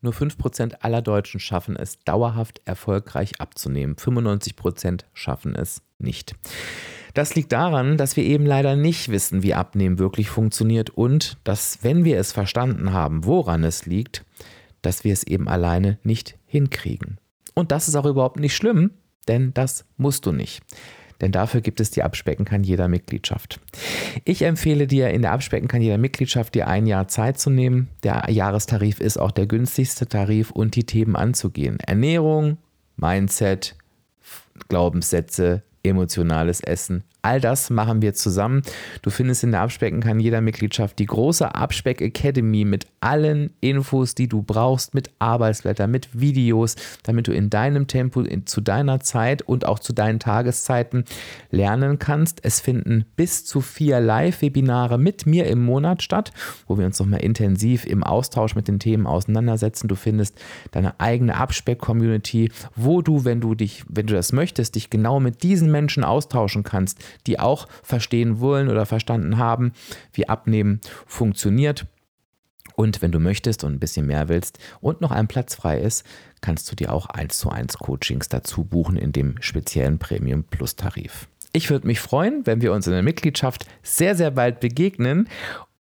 Nur 5% aller Deutschen schaffen es, dauerhaft erfolgreich abzunehmen. 95% schaffen es nicht. Das liegt daran, dass wir eben leider nicht wissen, wie Abnehmen wirklich funktioniert und dass, wenn wir es verstanden haben, woran es liegt, dass wir es eben alleine nicht hinkriegen. Und das ist auch überhaupt nicht schlimm, denn das musst du nicht. Denn dafür gibt es die Abspecken kann jeder Mitgliedschaft. Ich empfehle dir in der Abspecken kann jeder Mitgliedschaft dir ein Jahr Zeit zu nehmen. Der Jahrestarif ist auch der günstigste Tarif und die Themen anzugehen. Ernährung, Mindset, Glaubenssätze, emotionales Essen, All das machen wir zusammen. Du findest in der Abspecken kann jeder Mitgliedschaft die große Abspeck Academy mit allen Infos, die du brauchst, mit Arbeitsblättern, mit Videos, damit du in deinem Tempo, in, zu deiner Zeit und auch zu deinen Tageszeiten lernen kannst. Es finden bis zu vier Live-Webinare mit mir im Monat statt, wo wir uns nochmal intensiv im Austausch mit den Themen auseinandersetzen. Du findest deine eigene Abspeck-Community, wo du, wenn du dich, wenn du das möchtest, dich genau mit diesen Menschen austauschen kannst, die auch verstehen wollen oder verstanden haben, wie Abnehmen funktioniert. Und wenn du möchtest und ein bisschen mehr willst und noch ein Platz frei ist, kannst du dir auch 1 zu 1 Coachings dazu buchen in dem speziellen Premium Plus Tarif. Ich würde mich freuen, wenn wir uns in der Mitgliedschaft sehr, sehr bald begegnen.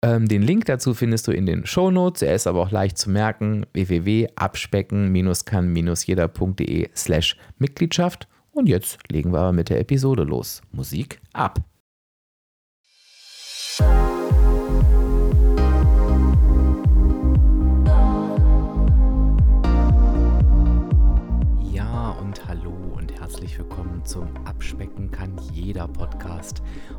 Ähm, den Link dazu findest du in den Show Notes. Er ist aber auch leicht zu merken: www.abspecken-kann-jeder.de slash Mitgliedschaft. Und jetzt legen wir aber mit der Episode los. Musik ab. Ja und hallo und herzlich willkommen zum Abspecken kann jeder Podcast.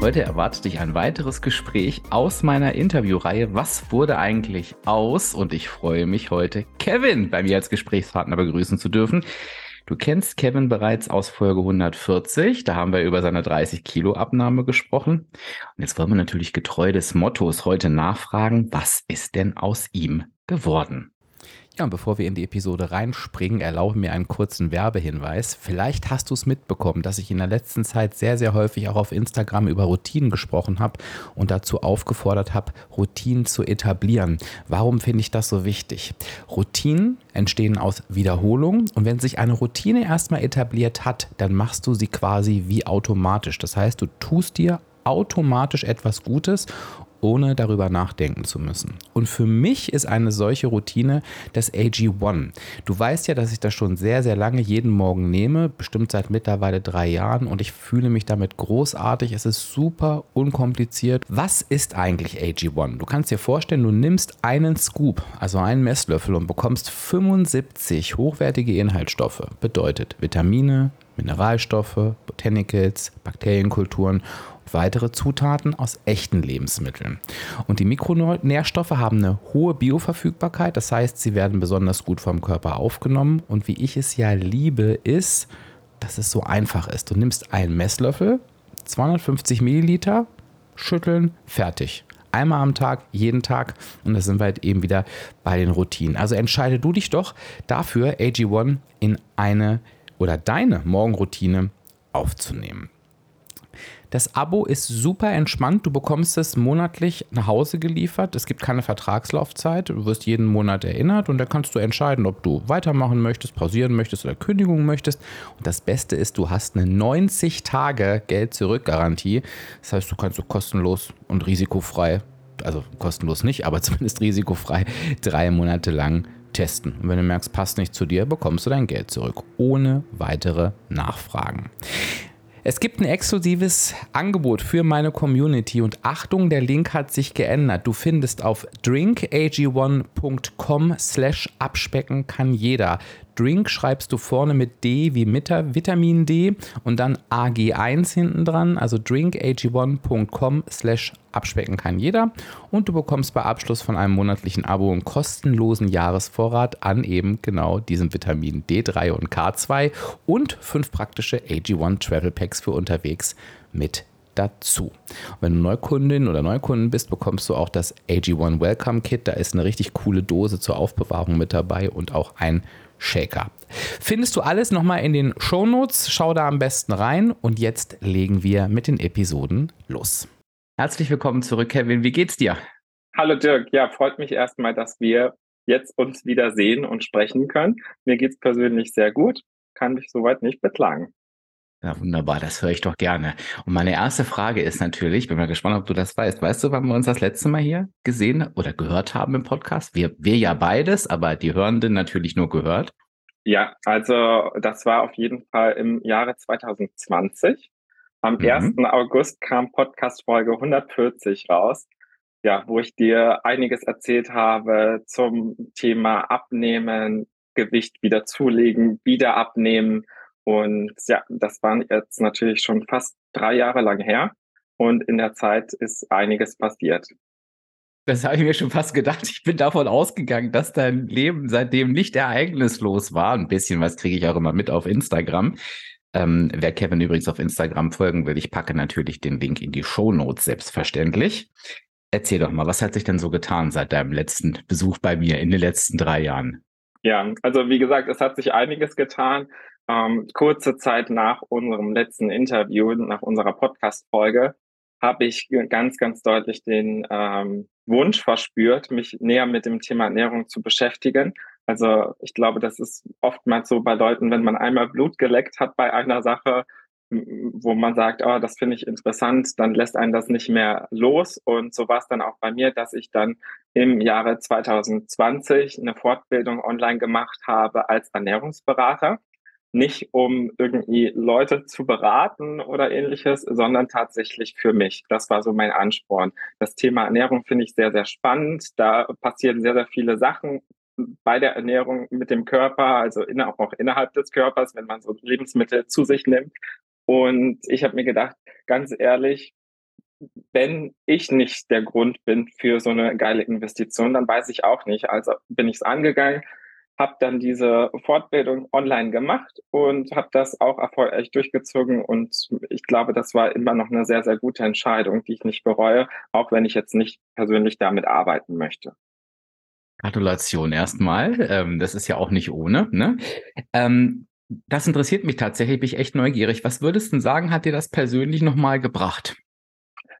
Heute erwartet dich ein weiteres Gespräch aus meiner Interviewreihe Was wurde eigentlich aus? Und ich freue mich heute, Kevin bei mir als Gesprächspartner begrüßen zu dürfen. Du kennst Kevin bereits aus Folge 140. Da haben wir über seine 30 Kilo Abnahme gesprochen. Und jetzt wollen wir natürlich getreu des Mottos heute nachfragen, was ist denn aus ihm geworden? Ja, und bevor wir in die Episode reinspringen, erlaube mir einen kurzen Werbehinweis. Vielleicht hast du es mitbekommen, dass ich in der letzten Zeit sehr, sehr häufig auch auf Instagram über Routinen gesprochen habe und dazu aufgefordert habe, Routinen zu etablieren. Warum finde ich das so wichtig? Routinen entstehen aus Wiederholung und wenn sich eine Routine erstmal etabliert hat, dann machst du sie quasi wie automatisch. Das heißt, du tust dir automatisch etwas Gutes ohne darüber nachdenken zu müssen. Und für mich ist eine solche Routine das AG1. Du weißt ja, dass ich das schon sehr, sehr lange jeden Morgen nehme, bestimmt seit mittlerweile drei Jahren und ich fühle mich damit großartig. Es ist super unkompliziert. Was ist eigentlich AG1? Du kannst dir vorstellen, du nimmst einen Scoop, also einen Messlöffel und bekommst 75 hochwertige Inhaltsstoffe. Bedeutet Vitamine, Mineralstoffe, Botanicals, Bakterienkulturen weitere Zutaten aus echten Lebensmitteln. Und die Mikronährstoffe haben eine hohe Bioverfügbarkeit, das heißt, sie werden besonders gut vom Körper aufgenommen. Und wie ich es ja liebe, ist, dass es so einfach ist. Du nimmst einen Messlöffel, 250 Milliliter, schütteln, fertig. Einmal am Tag, jeden Tag. Und da sind wir halt eben wieder bei den Routinen. Also entscheide du dich doch dafür, AG1 in eine oder deine Morgenroutine aufzunehmen. Das Abo ist super entspannt. Du bekommst es monatlich nach Hause geliefert. Es gibt keine Vertragslaufzeit. Du wirst jeden Monat erinnert und da kannst du entscheiden, ob du weitermachen möchtest, pausieren möchtest oder Kündigung möchtest. Und das Beste ist, du hast eine 90 Tage Geld-Zurück-Garantie. Das heißt, du kannst so kostenlos und risikofrei, also kostenlos nicht, aber zumindest risikofrei, drei Monate lang testen. Und wenn du merkst, passt nicht zu dir, bekommst du dein Geld zurück, ohne weitere Nachfragen. Es gibt ein exklusives Angebot für meine Community und Achtung, der Link hat sich geändert. Du findest auf drinkag1.com slash abspecken kann jeder Drink schreibst du vorne mit D wie Mita, Vitamin D und dann AG1 hinten dran, also drinkag1.com slash abspecken kann jeder. Und du bekommst bei Abschluss von einem monatlichen Abo einen kostenlosen Jahresvorrat an eben genau diesem Vitamin D3 und K2 und fünf praktische AG1 Travel Packs für unterwegs mit dazu. Und wenn du Neukundin oder Neukunden bist, bekommst du auch das AG1 Welcome Kit. Da ist eine richtig coole Dose zur Aufbewahrung mit dabei und auch ein Shaker. Findest du alles nochmal in den Show Notes? Schau da am besten rein und jetzt legen wir mit den Episoden los. Herzlich willkommen zurück, Kevin. Wie geht's dir? Hallo Dirk. Ja, freut mich erstmal, dass wir jetzt uns wieder sehen und sprechen können. Mir geht's persönlich sehr gut, kann mich soweit nicht beklagen. Ja, wunderbar, das höre ich doch gerne. Und meine erste Frage ist natürlich, bin mal gespannt, ob du das weißt. Weißt du, wann wir uns das letzte Mal hier gesehen oder gehört haben im Podcast? Wir, wir ja beides, aber die Hörenden natürlich nur gehört. Ja, also das war auf jeden Fall im Jahre 2020. Am mhm. 1. August kam Podcast Folge 140 raus. Ja, wo ich dir einiges erzählt habe zum Thema Abnehmen, Gewicht wieder zulegen, wieder abnehmen, und ja, das waren jetzt natürlich schon fast drei Jahre lang her. Und in der Zeit ist einiges passiert. Das habe ich mir schon fast gedacht. Ich bin davon ausgegangen, dass dein Leben seitdem nicht ereignislos war. Ein bisschen was kriege ich auch immer mit auf Instagram. Ähm, wer Kevin übrigens auf Instagram folgen will, ich packe natürlich den Link in die Show Notes selbstverständlich. Erzähl doch mal, was hat sich denn so getan seit deinem letzten Besuch bei mir in den letzten drei Jahren? Ja, also wie gesagt, es hat sich einiges getan ähm, kurze Zeit nach unserem letzten Interview, nach unserer Podcast-Folge, habe ich ganz, ganz deutlich den ähm, Wunsch verspürt, mich näher mit dem Thema Ernährung zu beschäftigen. Also ich glaube, das ist oftmals so bei Leuten, wenn man einmal Blut geleckt hat bei einer Sache, wo man sagt, oh, das finde ich interessant, dann lässt einen das nicht mehr los. Und so war es dann auch bei mir, dass ich dann im Jahre 2020 eine Fortbildung online gemacht habe als Ernährungsberater nicht um irgendwie Leute zu beraten oder ähnliches, sondern tatsächlich für mich. Das war so mein Ansporn. Das Thema Ernährung finde ich sehr, sehr spannend. Da passieren sehr, sehr viele Sachen bei der Ernährung mit dem Körper, also in, auch innerhalb des Körpers, wenn man so Lebensmittel zu sich nimmt. Und ich habe mir gedacht, ganz ehrlich, wenn ich nicht der Grund bin für so eine geile Investition, dann weiß ich auch nicht. Also bin ich es angegangen, habe dann diese Fortbildung online gemacht und habe das auch erfolgreich durchgezogen. Und ich glaube, das war immer noch eine sehr, sehr gute Entscheidung, die ich nicht bereue, auch wenn ich jetzt nicht persönlich damit arbeiten möchte. Gratulation erstmal. Ähm, das ist ja auch nicht ohne. Ne? Ähm, das interessiert mich tatsächlich, bin ich echt neugierig. Was würdest du sagen, hat dir das persönlich nochmal gebracht?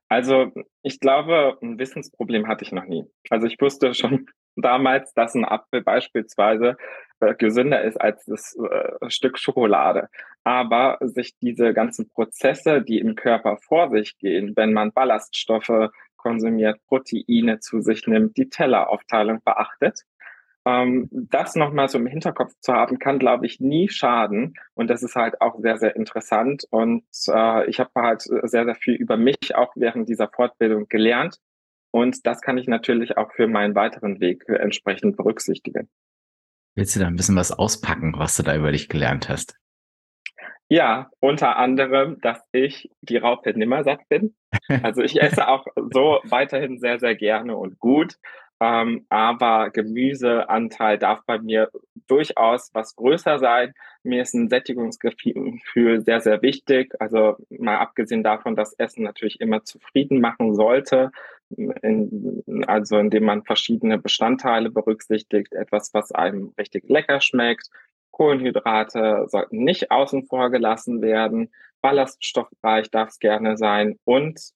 Also ich glaube, ein Wissensproblem hatte ich noch nie. Also ich wusste schon damals, dass ein Apfel beispielsweise äh, gesünder ist als das äh, Stück Schokolade. Aber sich diese ganzen Prozesse, die im Körper vor sich gehen, wenn man Ballaststoffe konsumiert, Proteine zu sich nimmt, die Telleraufteilung beachtet, ähm, das nochmal so im Hinterkopf zu haben, kann, glaube ich, nie schaden. Und das ist halt auch sehr, sehr interessant. Und äh, ich habe halt sehr, sehr viel über mich auch während dieser Fortbildung gelernt und das kann ich natürlich auch für meinen weiteren Weg entsprechend berücksichtigen. Willst du da ein bisschen was auspacken, was du da über dich gelernt hast? Ja, unter anderem, dass ich die Raupe nimmersatt bin. Also ich esse auch so weiterhin sehr, sehr gerne und gut. Ähm, aber Gemüseanteil darf bei mir durchaus was größer sein. Mir ist ein Sättigungsgefühl sehr, sehr wichtig. Also mal abgesehen davon, dass Essen natürlich immer zufrieden machen sollte. In, also indem man verschiedene Bestandteile berücksichtigt, etwas, was einem richtig lecker schmeckt. Kohlenhydrate sollten nicht außen vor gelassen werden. Ballaststoffreich darf es gerne sein und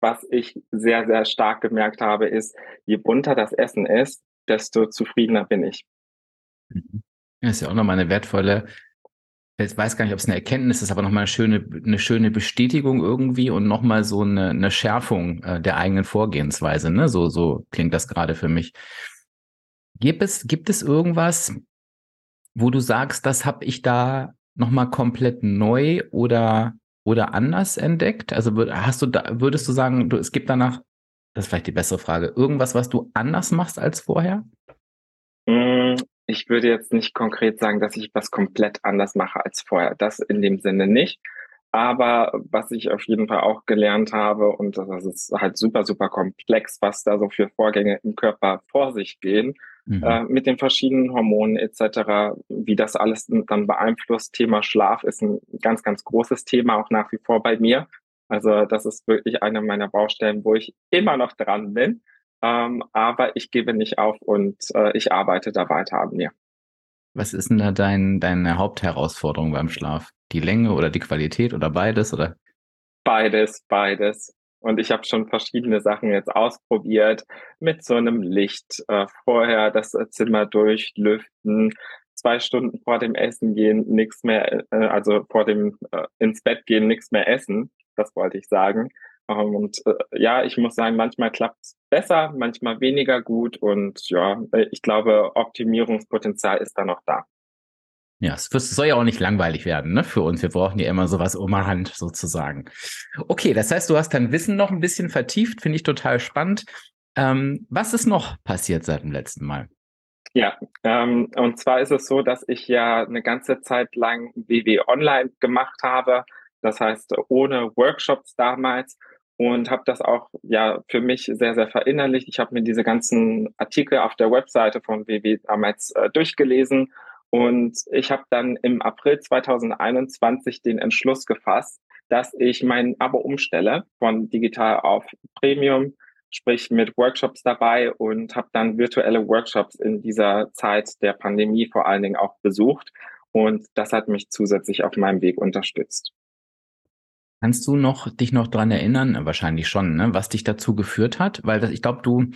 was ich sehr, sehr stark gemerkt habe, ist, je bunter das Essen ist, desto zufriedener bin ich. Mhm. Das ist ja auch nochmal eine wertvolle, ich weiß gar nicht, ob es eine Erkenntnis ist, aber nochmal eine schöne, eine schöne Bestätigung irgendwie und nochmal so eine, eine Schärfung äh, der eigenen Vorgehensweise. Ne? So, so klingt das gerade für mich. Gibt es, gibt es irgendwas, wo du sagst, das habe ich da nochmal komplett neu oder oder anders entdeckt? Also hast du da, würdest du sagen, du, es gibt danach, das ist vielleicht die bessere Frage, irgendwas, was du anders machst als vorher? Ich würde jetzt nicht konkret sagen, dass ich was komplett anders mache als vorher. Das in dem Sinne nicht. Aber was ich auf jeden Fall auch gelernt habe, und das ist halt super, super komplex, was da so für Vorgänge im Körper vor sich gehen, mhm. äh, mit den verschiedenen Hormonen etc., wie das alles dann beeinflusst. Thema Schlaf ist ein ganz, ganz großes Thema, auch nach wie vor bei mir. Also das ist wirklich eine meiner Baustellen, wo ich immer noch dran bin. Ähm, aber ich gebe nicht auf und äh, ich arbeite da weiter an mir. Was ist denn da dein, deine Hauptherausforderung beim Schlaf? Die Länge oder die Qualität oder beides oder? Beides, beides. Und ich habe schon verschiedene Sachen jetzt ausprobiert mit so einem Licht. Äh, vorher das Zimmer durchlüften, zwei Stunden vor dem Essen gehen, nichts mehr, äh, also vor dem äh, ins Bett gehen, nichts mehr essen. Das wollte ich sagen. Ähm, und äh, ja, ich muss sagen, manchmal klappt es besser, manchmal weniger gut. Und ja, äh, ich glaube, Optimierungspotenzial ist da noch da. Ja, es soll ja auch nicht langweilig werden, ne, für uns. Wir brauchen ja immer sowas um Hand sozusagen. Okay, das heißt, du hast dein Wissen noch ein bisschen vertieft, finde ich total spannend. Ähm, was ist noch passiert seit dem letzten Mal? Ja, ähm, und zwar ist es so, dass ich ja eine ganze Zeit lang WW Online gemacht habe. Das heißt, ohne Workshops damals und habe das auch ja für mich sehr, sehr verinnerlicht. Ich habe mir diese ganzen Artikel auf der Webseite von WW damals äh, durchgelesen und ich habe dann im April 2021 den Entschluss gefasst, dass ich mein Abo umstelle von digital auf Premium, sprich mit Workshops dabei und habe dann virtuelle Workshops in dieser Zeit der Pandemie vor allen Dingen auch besucht. Und das hat mich zusätzlich auf meinem Weg unterstützt. Kannst du noch dich noch dran erinnern? Wahrscheinlich schon, ne? was dich dazu geführt hat? Weil das, ich glaube, du,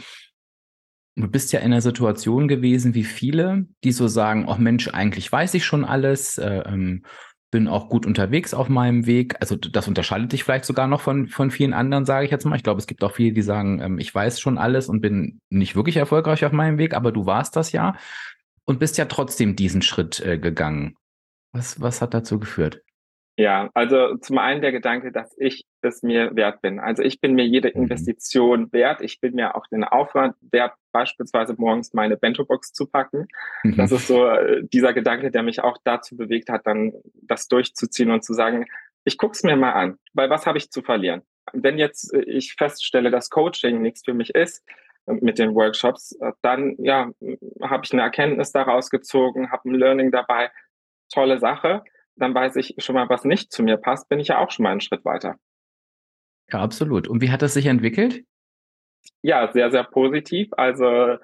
du bist ja in einer Situation gewesen wie viele, die so sagen, oh Mensch, eigentlich weiß ich schon alles, äh, ähm, bin auch gut unterwegs auf meinem Weg. Also das unterscheidet dich vielleicht sogar noch von, von vielen anderen, sage ich jetzt mal. Ich glaube, es gibt auch viele, die sagen, ähm, ich weiß schon alles und bin nicht wirklich erfolgreich auf meinem Weg, aber du warst das ja und bist ja trotzdem diesen Schritt äh, gegangen. Was, was hat dazu geführt? Ja, also zum einen der Gedanke, dass ich es mir wert bin. Also ich bin mir jede mhm. Investition wert. Ich bin mir auch den Aufwand wert, beispielsweise morgens meine Bento-Box zu packen. Mhm. Das ist so äh, dieser Gedanke, der mich auch dazu bewegt hat, dann das durchzuziehen und zu sagen, ich guck's mir mal an, weil was habe ich zu verlieren? Wenn jetzt äh, ich feststelle, dass Coaching nichts für mich ist, äh, mit den Workshops, dann ja, habe ich eine Erkenntnis daraus gezogen, habe ein Learning dabei, tolle Sache dann weiß ich schon mal, was nicht zu mir passt, bin ich ja auch schon mal einen Schritt weiter. Ja, absolut. Und wie hat das sich entwickelt? Ja, sehr, sehr positiv. Also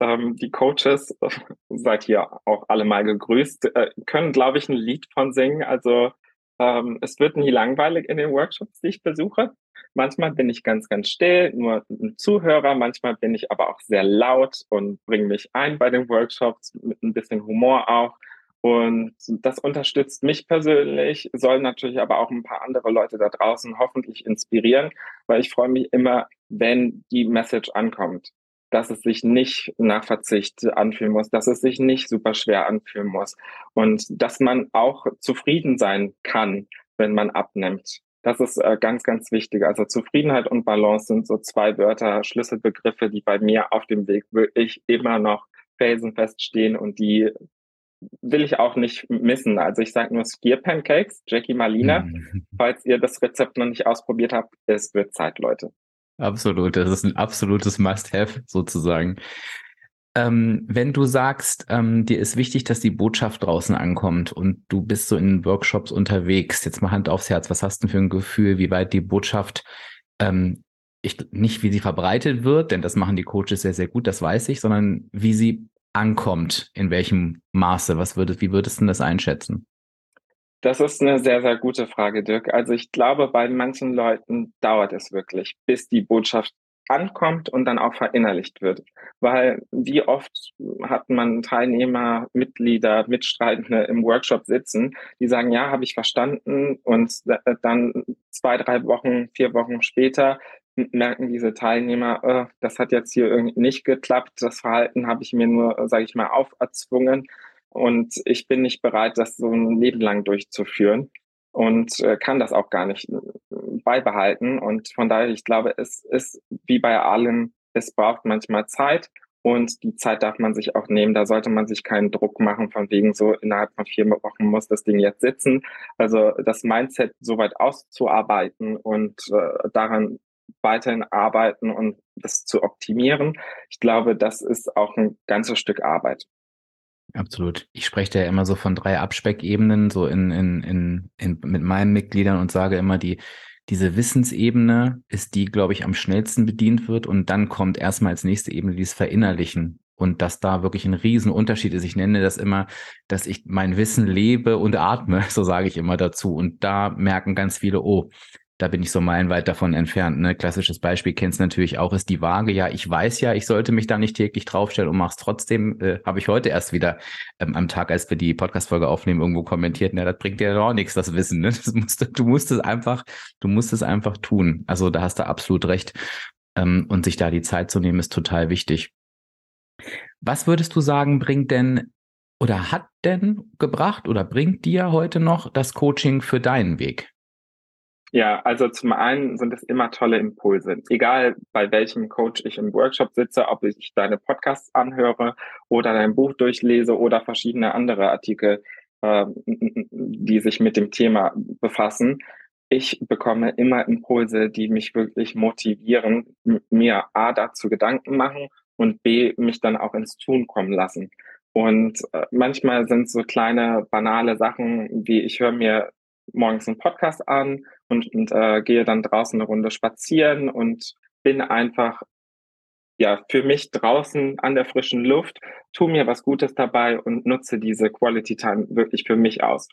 ähm, die Coaches, seid hier auch alle mal gegrüßt, äh, können, glaube ich, ein Lied von singen. Also ähm, es wird nie langweilig in den Workshops, die ich besuche. Manchmal bin ich ganz, ganz still, nur ein Zuhörer. Manchmal bin ich aber auch sehr laut und bringe mich ein bei den Workshops mit ein bisschen Humor auch. Und das unterstützt mich persönlich, soll natürlich aber auch ein paar andere Leute da draußen hoffentlich inspirieren, weil ich freue mich immer, wenn die Message ankommt, dass es sich nicht nach Verzicht anfühlen muss, dass es sich nicht super schwer anfühlen muss und dass man auch zufrieden sein kann, wenn man abnimmt. Das ist äh, ganz, ganz wichtig. Also Zufriedenheit und Balance sind so zwei Wörter, Schlüsselbegriffe, die bei mir auf dem Weg wirklich immer noch felsenfest stehen und die will ich auch nicht missen. Also ich sage nur Skier Pancakes, Jackie Malina. Mhm. Falls ihr das Rezept noch nicht ausprobiert habt, es wird Zeit, Leute. Absolut, das ist ein absolutes Must-Have sozusagen. Ähm, wenn du sagst, ähm, dir ist wichtig, dass die Botschaft draußen ankommt und du bist so in Workshops unterwegs, jetzt mal Hand aufs Herz, was hast du für ein Gefühl, wie weit die Botschaft ähm, ich, nicht wie sie verbreitet wird, denn das machen die Coaches sehr, sehr gut, das weiß ich, sondern wie sie ankommt, in welchem Maße? Was würdest, wie würdest du das einschätzen? Das ist eine sehr, sehr gute Frage, Dirk. Also ich glaube, bei manchen Leuten dauert es wirklich, bis die Botschaft ankommt und dann auch verinnerlicht wird. Weil wie oft hat man Teilnehmer, Mitglieder, Mitstreitende im Workshop sitzen, die sagen, ja, habe ich verstanden und dann zwei, drei Wochen, vier Wochen später merken diese Teilnehmer, äh, das hat jetzt hier irgendwie nicht geklappt, das Verhalten habe ich mir nur, äh, sage ich mal, auferzwungen und ich bin nicht bereit, das so ein Leben lang durchzuführen und äh, kann das auch gar nicht äh, beibehalten und von daher, ich glaube, es ist wie bei allen, es braucht manchmal Zeit Und die Zeit darf man sich auch nehmen. Da sollte man sich keinen Druck machen, von wegen so innerhalb von vier Wochen muss das Ding jetzt sitzen. Also das Mindset so weit auszuarbeiten und äh, daran weiterhin arbeiten und das zu optimieren. Ich glaube, das ist auch ein ganzes Stück Arbeit. Absolut. Ich spreche ja immer so von drei Abspeckebenen, so in, in, in, in, mit meinen Mitgliedern und sage immer, die, diese Wissensebene ist die, glaube ich, am schnellsten bedient wird. Und dann kommt erstmal als nächste Ebene dieses Verinnerlichen. Und dass da wirklich ein Riesenunterschied ist. Ich nenne das immer, dass ich mein Wissen lebe und atme, so sage ich immer dazu. Und da merken ganz viele, oh, da bin ich so meilenweit davon entfernt. Ne? Klassisches Beispiel kennst du natürlich auch, ist die Waage. Ja, ich weiß ja, ich sollte mich da nicht täglich draufstellen und mach's trotzdem. Äh, Habe ich heute erst wieder ähm, am Tag, als wir die Podcast-Folge aufnehmen, irgendwo kommentiert. Na, das bringt dir ja auch nichts, das Wissen. Ne? Das musst, du musst es einfach, du musst es einfach tun. Also da hast du absolut recht. Ähm, und sich da die Zeit zu nehmen, ist total wichtig. Was würdest du sagen, bringt denn oder hat denn gebracht oder bringt dir heute noch das Coaching für deinen Weg? Ja, also zum einen sind es immer tolle Impulse. Egal bei welchem Coach ich im Workshop sitze, ob ich deine Podcasts anhöre oder dein Buch durchlese oder verschiedene andere Artikel, äh, die sich mit dem Thema befassen. Ich bekomme immer Impulse, die mich wirklich motivieren, mir A dazu Gedanken machen und B mich dann auch ins Tun kommen lassen. Und äh, manchmal sind so kleine banale Sachen, wie ich höre mir morgens einen Podcast an und, und äh, gehe dann draußen eine Runde spazieren und bin einfach ja für mich draußen an der frischen Luft, tu mir was Gutes dabei und nutze diese Quality Time wirklich für mich aus.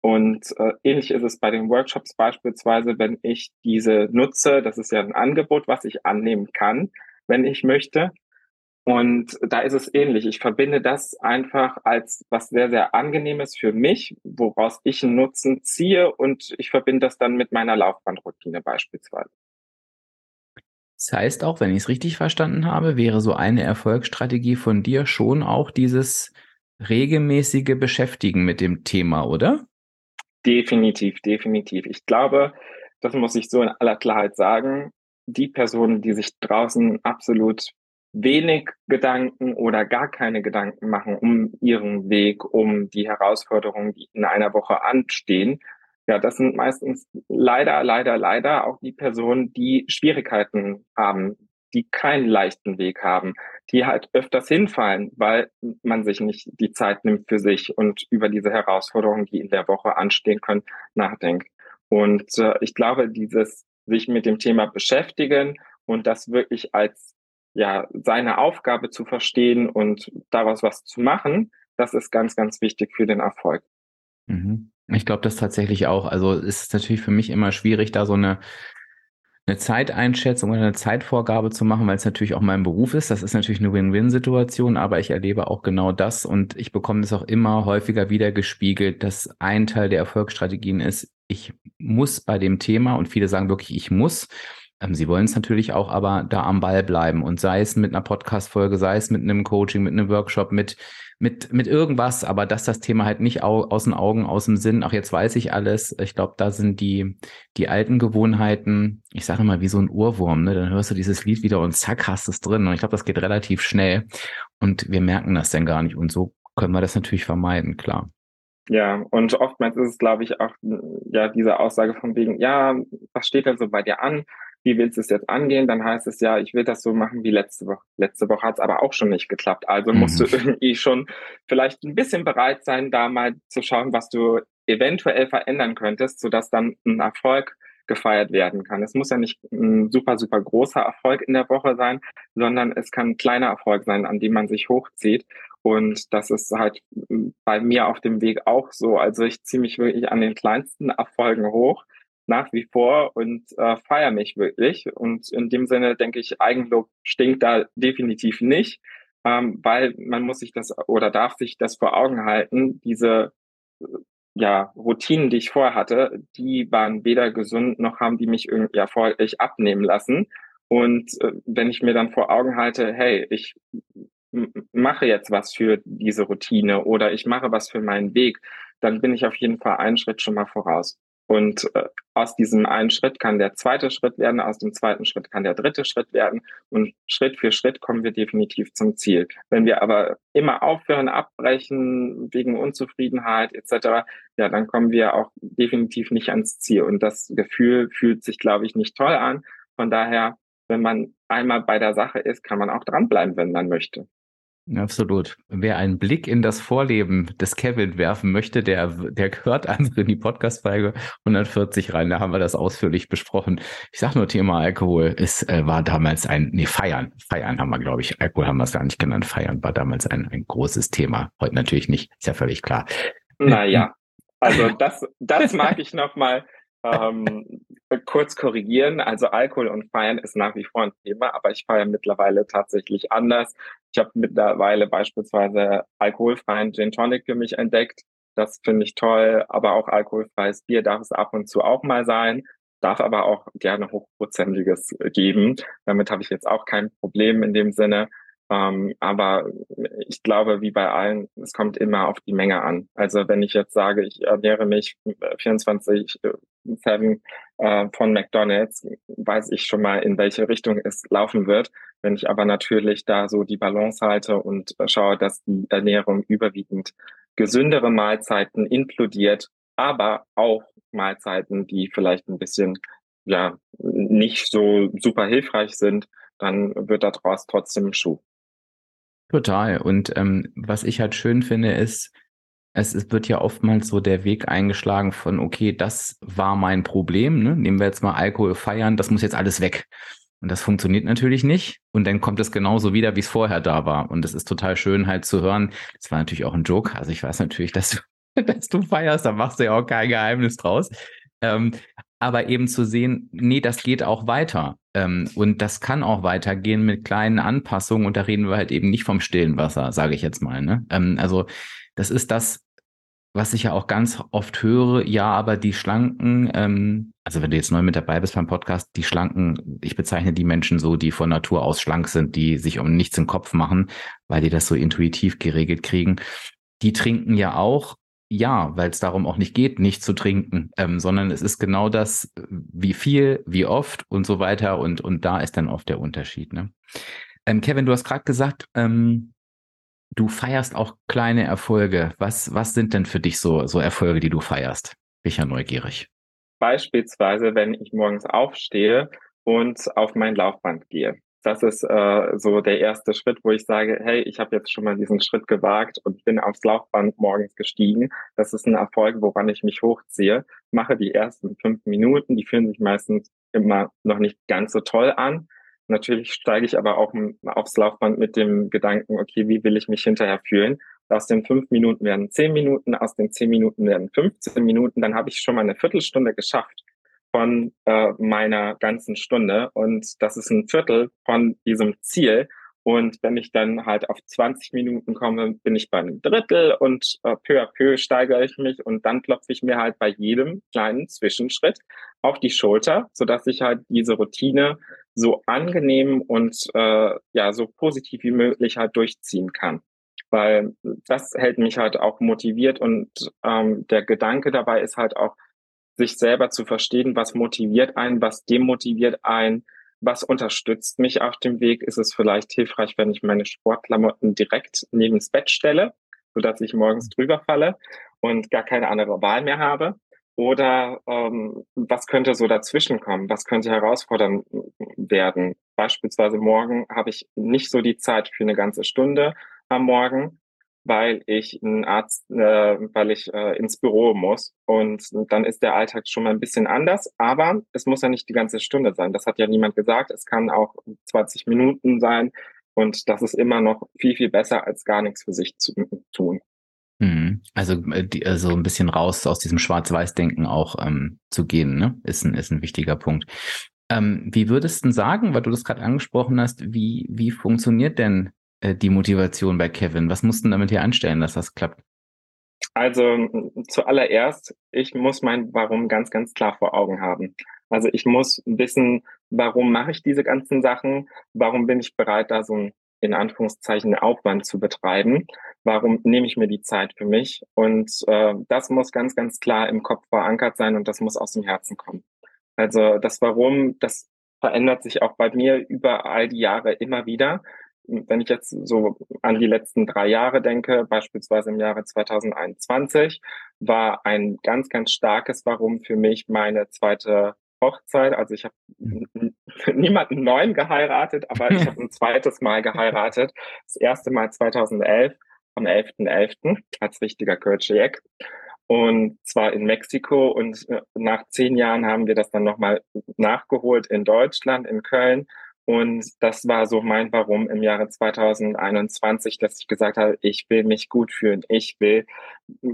Und äh, ähnlich ist es bei den Workshops beispielsweise, wenn ich diese nutze, das ist ja ein Angebot, was ich annehmen kann, wenn ich möchte. Und da ist es ähnlich. Ich verbinde das einfach als was sehr, sehr angenehmes für mich, woraus ich einen Nutzen ziehe und ich verbinde das dann mit meiner Laufbandroutine beispielsweise. Das heißt auch, wenn ich es richtig verstanden habe, wäre so eine Erfolgsstrategie von dir schon auch dieses regelmäßige Beschäftigen mit dem Thema, oder? Definitiv, definitiv. Ich glaube, das muss ich so in aller Klarheit sagen, die Personen, die sich draußen absolut wenig Gedanken oder gar keine Gedanken machen um ihren Weg, um die Herausforderungen, die in einer Woche anstehen. Ja, das sind meistens leider, leider, leider auch die Personen, die Schwierigkeiten haben, die keinen leichten Weg haben, die halt öfters hinfallen, weil man sich nicht die Zeit nimmt für sich und über diese Herausforderungen, die in der Woche anstehen können, nachdenkt. Und äh, ich glaube, dieses sich mit dem Thema beschäftigen und das wirklich als ja, seine Aufgabe zu verstehen und daraus was zu machen, das ist ganz, ganz wichtig für den Erfolg. Mhm. Ich glaube das tatsächlich auch. Also es ist natürlich für mich immer schwierig, da so eine, eine Zeiteinschätzung oder eine Zeitvorgabe zu machen, weil es natürlich auch mein Beruf ist. Das ist natürlich eine Win-Win-Situation, aber ich erlebe auch genau das und ich bekomme das auch immer häufiger wieder gespiegelt, dass ein Teil der Erfolgsstrategien ist, ich muss bei dem Thema und viele sagen wirklich, ich muss sie wollen es natürlich auch, aber da am Ball bleiben und sei es mit einer Podcast-Folge, sei es mit einem Coaching, mit einem Workshop, mit, mit, mit irgendwas, aber dass das Thema halt nicht au aus den Augen, aus dem Sinn, ach, jetzt weiß ich alles. Ich glaube, da sind die, die alten Gewohnheiten, ich sage mal, wie so ein Urwurm, ne? Dann hörst du dieses Lied wieder und zack, hast es drin. Und ich glaube, das geht relativ schnell. Und wir merken das dann gar nicht. Und so können wir das natürlich vermeiden, klar. Ja, und oftmals ist es, glaube ich, auch ja diese Aussage von wegen, ja, was steht denn so bei dir an? Wie willst du es jetzt angehen? Dann heißt es ja, ich will das so machen wie letzte Woche. Letzte Woche hat es aber auch schon nicht geklappt. Also mhm. musst du irgendwie schon vielleicht ein bisschen bereit sein, da mal zu schauen, was du eventuell verändern könntest, sodass dann ein Erfolg gefeiert werden kann. Es muss ja nicht ein super, super großer Erfolg in der Woche sein, sondern es kann ein kleiner Erfolg sein, an dem man sich hochzieht. Und das ist halt bei mir auf dem Weg auch so. Also ich ziehe mich wirklich an den kleinsten Erfolgen hoch nach wie vor und äh, feiere mich wirklich. Und in dem Sinne denke ich, Eigenlob stinkt da definitiv nicht, ähm, weil man muss sich das oder darf sich das vor Augen halten. Diese äh, ja, Routinen, die ich vorher hatte, die waren weder gesund noch haben die mich irgendwie erfolgreich abnehmen lassen. Und äh, wenn ich mir dann vor Augen halte, hey, ich mache jetzt was für diese Routine oder ich mache was für meinen Weg, dann bin ich auf jeden Fall einen Schritt schon mal voraus. Und äh, aus diesem einen Schritt kann der zweite Schritt werden, aus dem zweiten Schritt kann der dritte Schritt werden und Schritt für Schritt kommen wir definitiv zum Ziel. Wenn wir aber immer aufhören, abbrechen wegen Unzufriedenheit etc., ja, dann kommen wir auch definitiv nicht ans Ziel und das Gefühl fühlt sich, glaube ich, nicht toll an. Von daher, wenn man einmal bei der Sache ist, kann man auch dranbleiben, wenn man möchte. Absolut. Wer einen Blick in das Vorleben des Kevin werfen möchte, der, der hört einfach in die Podcast-Folge 140 rein. Da haben wir das ausführlich besprochen. Ich sag nur Thema Alkohol. Es äh, war damals ein, nee, Feiern. Feiern haben wir, glaube ich. Alkohol haben wir es gar nicht genannt. Feiern war damals ein, ein großes Thema. Heute natürlich nicht. Ist ja völlig klar. Naja, also das, das mag ich nochmal ähm, kurz korrigieren. Also Alkohol und Feiern ist nach wie vor ein Thema, aber ich feiere mittlerweile tatsächlich anders. Ich habe mittlerweile beispielsweise alkoholfreien Gin Tonic für mich entdeckt. Das finde ich toll, aber auch alkoholfreies Bier darf es ab und zu auch mal sein, darf aber auch gerne hochprozentiges geben. Damit habe ich jetzt auch kein Problem in dem Sinne. Ähm, aber ich glaube, wie bei allen, es kommt immer auf die Menge an. Also wenn ich jetzt sage, ich ernähre mich 24 7 äh, von McDonald's, weiß ich schon mal, in welche Richtung es laufen wird. Wenn ich aber natürlich da so die Balance halte und schaue, dass die Ernährung überwiegend gesündere Mahlzeiten inkludiert, aber auch Mahlzeiten, die vielleicht ein bisschen ja nicht so super hilfreich sind, dann wird daraus trotzdem ein Schuh. Total. Und ähm, was ich halt schön finde, ist, es, wird ja oftmals so der Weg eingeschlagen von, okay, das war mein Problem. Ne? Nehmen wir jetzt mal Alkohol feiern, das muss jetzt alles weg. Und das funktioniert natürlich nicht. Und dann kommt es genauso wieder, wie es vorher da war. Und es ist total schön halt zu hören. Das war natürlich auch ein Joke. Also ich weiß natürlich, dass du, dass du feierst, da machst du ja auch kein Geheimnis draus. Ähm, aber eben zu sehen, nee, das geht auch weiter. Ähm, und das kann auch weitergehen mit kleinen Anpassungen. Und da reden wir halt eben nicht vom stillen Wasser, sage ich jetzt mal. Ne? Ähm, also das ist das, was ich ja auch ganz oft höre. Ja, aber die Schlanken, ähm, also wenn du jetzt neu mit dabei bist beim Podcast, die Schlanken, ich bezeichne die Menschen so, die von Natur aus schlank sind, die sich um nichts im Kopf machen, weil die das so intuitiv geregelt kriegen. Die trinken ja auch ja, weil es darum auch nicht geht, nicht zu trinken, ähm, sondern es ist genau das, wie viel, wie oft und so weiter. Und, und da ist dann oft der Unterschied. Ne? Ähm, Kevin, du hast gerade gesagt, ähm, du feierst auch kleine Erfolge. Was, was sind denn für dich so, so Erfolge, die du feierst? Bin ich ja neugierig. Beispielsweise, wenn ich morgens aufstehe und auf mein Laufband gehe das ist äh, so der erste Schritt, wo ich sage, hey, ich habe jetzt schon mal diesen Schritt gewagt und bin aufs Laufband morgens gestiegen. Das ist ein Erfolg, woran ich mich hochziehe. Mache die ersten fünf Minuten, die fühlen sich meistens immer noch nicht ganz so toll an. Natürlich steige ich aber auch aufs Laufband mit dem Gedanken, okay, wie will ich mich hinterher fühlen? Aus den fünf Minuten werden zehn Minuten, aus den zehn Minuten werden 15 Minuten, dann habe ich schon mal eine Viertelstunde geschafft von äh, meiner ganzen Stunde und das ist ein Viertel von diesem Ziel. Und wenn ich dann halt auf 20 Minuten komme, bin ich bei einem Drittel und äh, peu à peu steigere ich mich und dann klopfe ich mir halt bei jedem kleinen Zwischenschritt auf die Schulter, sodass ich halt diese Routine so angenehm und äh, ja so positiv wie möglich halt durchziehen kann. Weil das hält mich halt auch motiviert und ähm, der Gedanke dabei ist halt auch, sich selber zu verstehen, was motiviert einen, was demotiviert einen, was unterstützt mich auf dem Weg. Ist es vielleicht hilfreich, wenn ich meine Sportklamotten direkt neben das Bett stelle, sodass ich morgens drüber falle und gar keine andere Wahl mehr habe? Oder ähm, was könnte so dazwischen kommen? Was könnte herausfordernd werden? Beispielsweise morgen habe ich nicht so die Zeit für eine ganze Stunde am Morgen weil ich ein Arzt, äh, weil ich äh, ins Büro muss. Und dann ist der Alltag schon mal ein bisschen anders, aber es muss ja nicht die ganze Stunde sein. Das hat ja niemand gesagt. Es kann auch 20 Minuten sein. Und das ist immer noch viel, viel besser, als gar nichts für sich zu tun. Mhm. Also, äh, die, also ein bisschen raus aus diesem Schwarz-Weiß-Denken auch ähm, zu gehen, ne? ist, ein, ist ein wichtiger Punkt. Ähm, wie würdest du sagen, weil du das gerade angesprochen hast, wie, wie funktioniert denn äh, die Motivation bei Kevin? Was mussten damit hier anstellen, dass das klappt? Also zuallererst, ich muss mein Warum ganz, ganz klar vor Augen haben. Also ich muss wissen, warum mache ich diese ganzen Sachen? Warum bin ich bereit, da so ein in Anführungszeichen Aufwand zu betreiben? Warum nehme ich mir die Zeit für mich? Und äh, das muss ganz, ganz klar im Kopf verankert sein und das muss aus dem Herzen kommen. Also das Warum, das verändert sich auch bei mir über all die Jahre immer wieder. Wenn ich jetzt so an die letzten drei Jahre denke, beispielsweise im Jahre 2021, war ein ganz, ganz starkes Warum für mich meine zweite Hochzeit. Also ich habe niemanden neuen geheiratet, aber ich habe ein zweites Mal geheiratet. Das erste Mal 2011 am 11.11. .11. als richtiger Kölschejek. Und zwar in Mexiko. Und äh, nach zehn Jahren haben wir das dann nochmal nachgeholt in Deutschland, in Köln. Und das war so mein Warum im Jahre 2021, dass ich gesagt habe, ich will mich gut fühlen. Ich will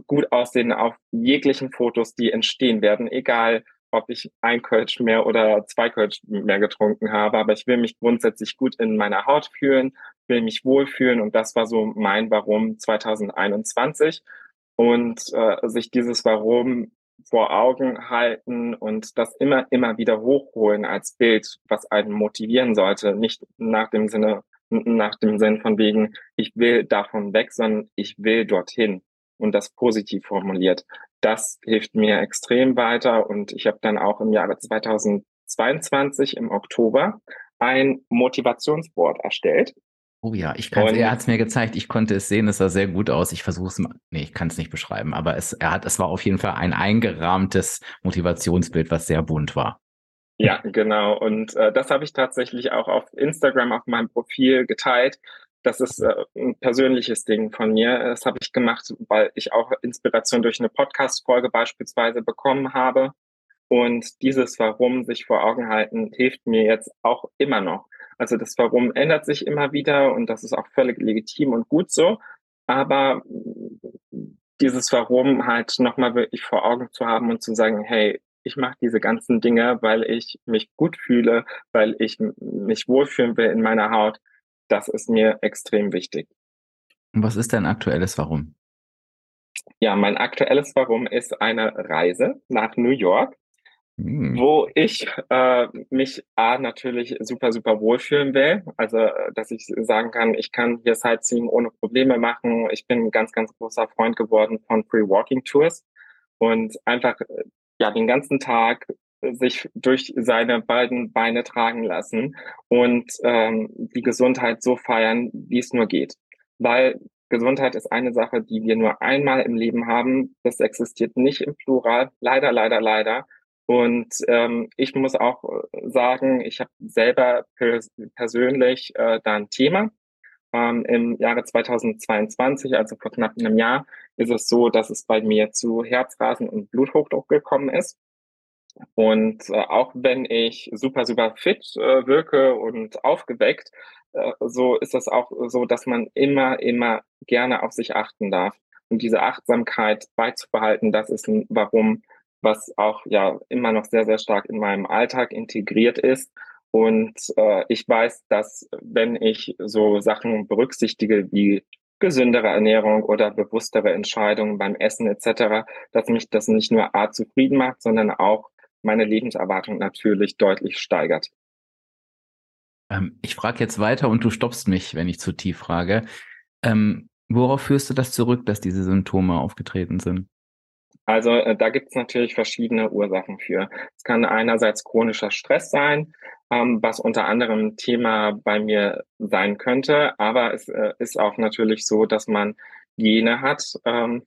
gut aussehen auf jeglichen Fotos, die entstehen werden, egal ob ich ein Kölsch mehr oder zwei Kölsch mehr getrunken habe. Aber ich will mich grundsätzlich gut in meiner Haut fühlen, will mich wohlfühlen. Und das war so mein Warum 2021 und äh, sich dieses Warum vor Augen halten und das immer, immer wieder hochholen als Bild, was einen motivieren sollte. Nicht nach dem Sinne, nach dem Sinn von wegen, ich will davon weg, sondern ich will dorthin und das positiv formuliert. Das hilft mir extrem weiter und ich habe dann auch im Jahre 2022 im Oktober ein Motivationsboard erstellt Oh ja, ich kann er hat es mir gezeigt, ich konnte es sehen, es sah sehr gut aus. Ich versuche es mal, nee, ich kann es nicht beschreiben, aber es, er hat, es war auf jeden Fall ein eingerahmtes Motivationsbild, was sehr bunt war. Ja, genau. Und äh, das habe ich tatsächlich auch auf Instagram auf meinem Profil geteilt. Das ist äh, ein persönliches Ding von mir. Das habe ich gemacht, weil ich auch Inspiration durch eine Podcast-Folge beispielsweise bekommen habe. Und dieses Warum sich vor Augen halten, hilft mir jetzt auch immer noch. Also das Warum ändert sich immer wieder und das ist auch völlig legitim und gut so. Aber dieses Warum halt nochmal wirklich vor Augen zu haben und zu sagen, hey, ich mache diese ganzen Dinge, weil ich mich gut fühle, weil ich mich wohlfühlen will in meiner Haut, das ist mir extrem wichtig. Und was ist dein aktuelles Warum? Ja, mein aktuelles Warum ist eine Reise nach New York. Mhm. Wo ich äh, mich A natürlich super, super wohlfühlen will. Also, dass ich sagen kann, ich kann hier Sightseeing ohne Probleme machen. Ich bin ein ganz, ganz großer Freund geworden von Free Walking Tours und einfach ja den ganzen Tag sich durch seine beiden Beine tragen lassen und ähm, die Gesundheit so feiern, wie es nur geht. Weil Gesundheit ist eine Sache, die wir nur einmal im Leben haben. Das existiert nicht im Plural. Leider, leider, leider. Und ähm, ich muss auch äh, sagen, ich habe selber pers persönlich äh, da ein Thema. Ähm, Im Jahre 2022, also vor knapp einem Jahr, ist es so, dass es bei mir zu Herzrasen und Bluthochdruck gekommen ist. Und äh, auch wenn ich super, super fit äh, wirke und aufgeweckt, äh, so ist es auch so, dass man immer, immer gerne auf sich achten darf. Und diese Achtsamkeit beizubehalten, das ist ein Warum, was auch ja immer noch sehr, sehr stark in meinem Alltag integriert ist. Und äh, ich weiß, dass wenn ich so Sachen berücksichtige wie gesündere Ernährung oder bewusstere Entscheidungen beim Essen etc., dass mich das nicht nur A zufrieden macht, sondern auch meine Lebenserwartung natürlich deutlich steigert. Ähm, ich frage jetzt weiter und du stoppst mich, wenn ich zu tief frage. Ähm, worauf führst du das zurück, dass diese Symptome aufgetreten sind? Also äh, da gibt es natürlich verschiedene Ursachen für. Es kann einerseits chronischer Stress sein, ähm, was unter anderem Thema bei mir sein könnte, aber es äh, ist auch natürlich so, dass man Gene hat. Ähm,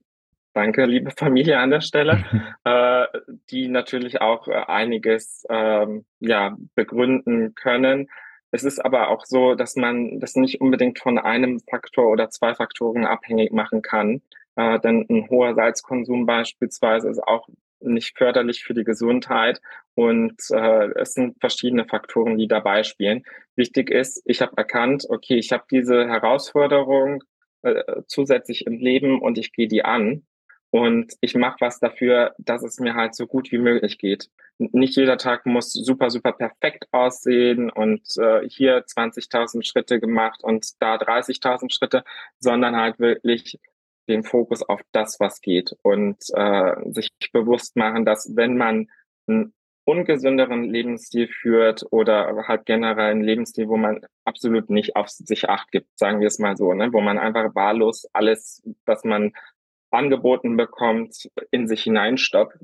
danke, liebe Familie an der Stelle, äh, die natürlich auch äh, einiges ähm, ja begründen können. Es ist aber auch so, dass man das nicht unbedingt von einem Faktor oder zwei Faktoren abhängig machen kann. Äh, denn ein hoher Salzkonsum beispielsweise ist auch nicht förderlich für die Gesundheit und äh, es sind verschiedene Faktoren, die dabei spielen. Wichtig ist, ich habe erkannt, okay, ich habe diese Herausforderung äh, zusätzlich im Leben und ich gehe die an und ich mache was dafür, dass es mir halt so gut wie möglich geht. Nicht jeder Tag muss super, super perfekt aussehen und äh, hier 20.000 Schritte gemacht und da 30.000 Schritte, sondern halt wirklich den Fokus auf das, was geht und äh, sich bewusst machen, dass wenn man ein ungesünderen Lebensstil führt oder halt generell einen Lebensstil, wo man absolut nicht auf sich acht gibt, sagen wir es mal so, ne? wo man einfach wahllos alles, was man angeboten bekommt, in sich hineinstoppt.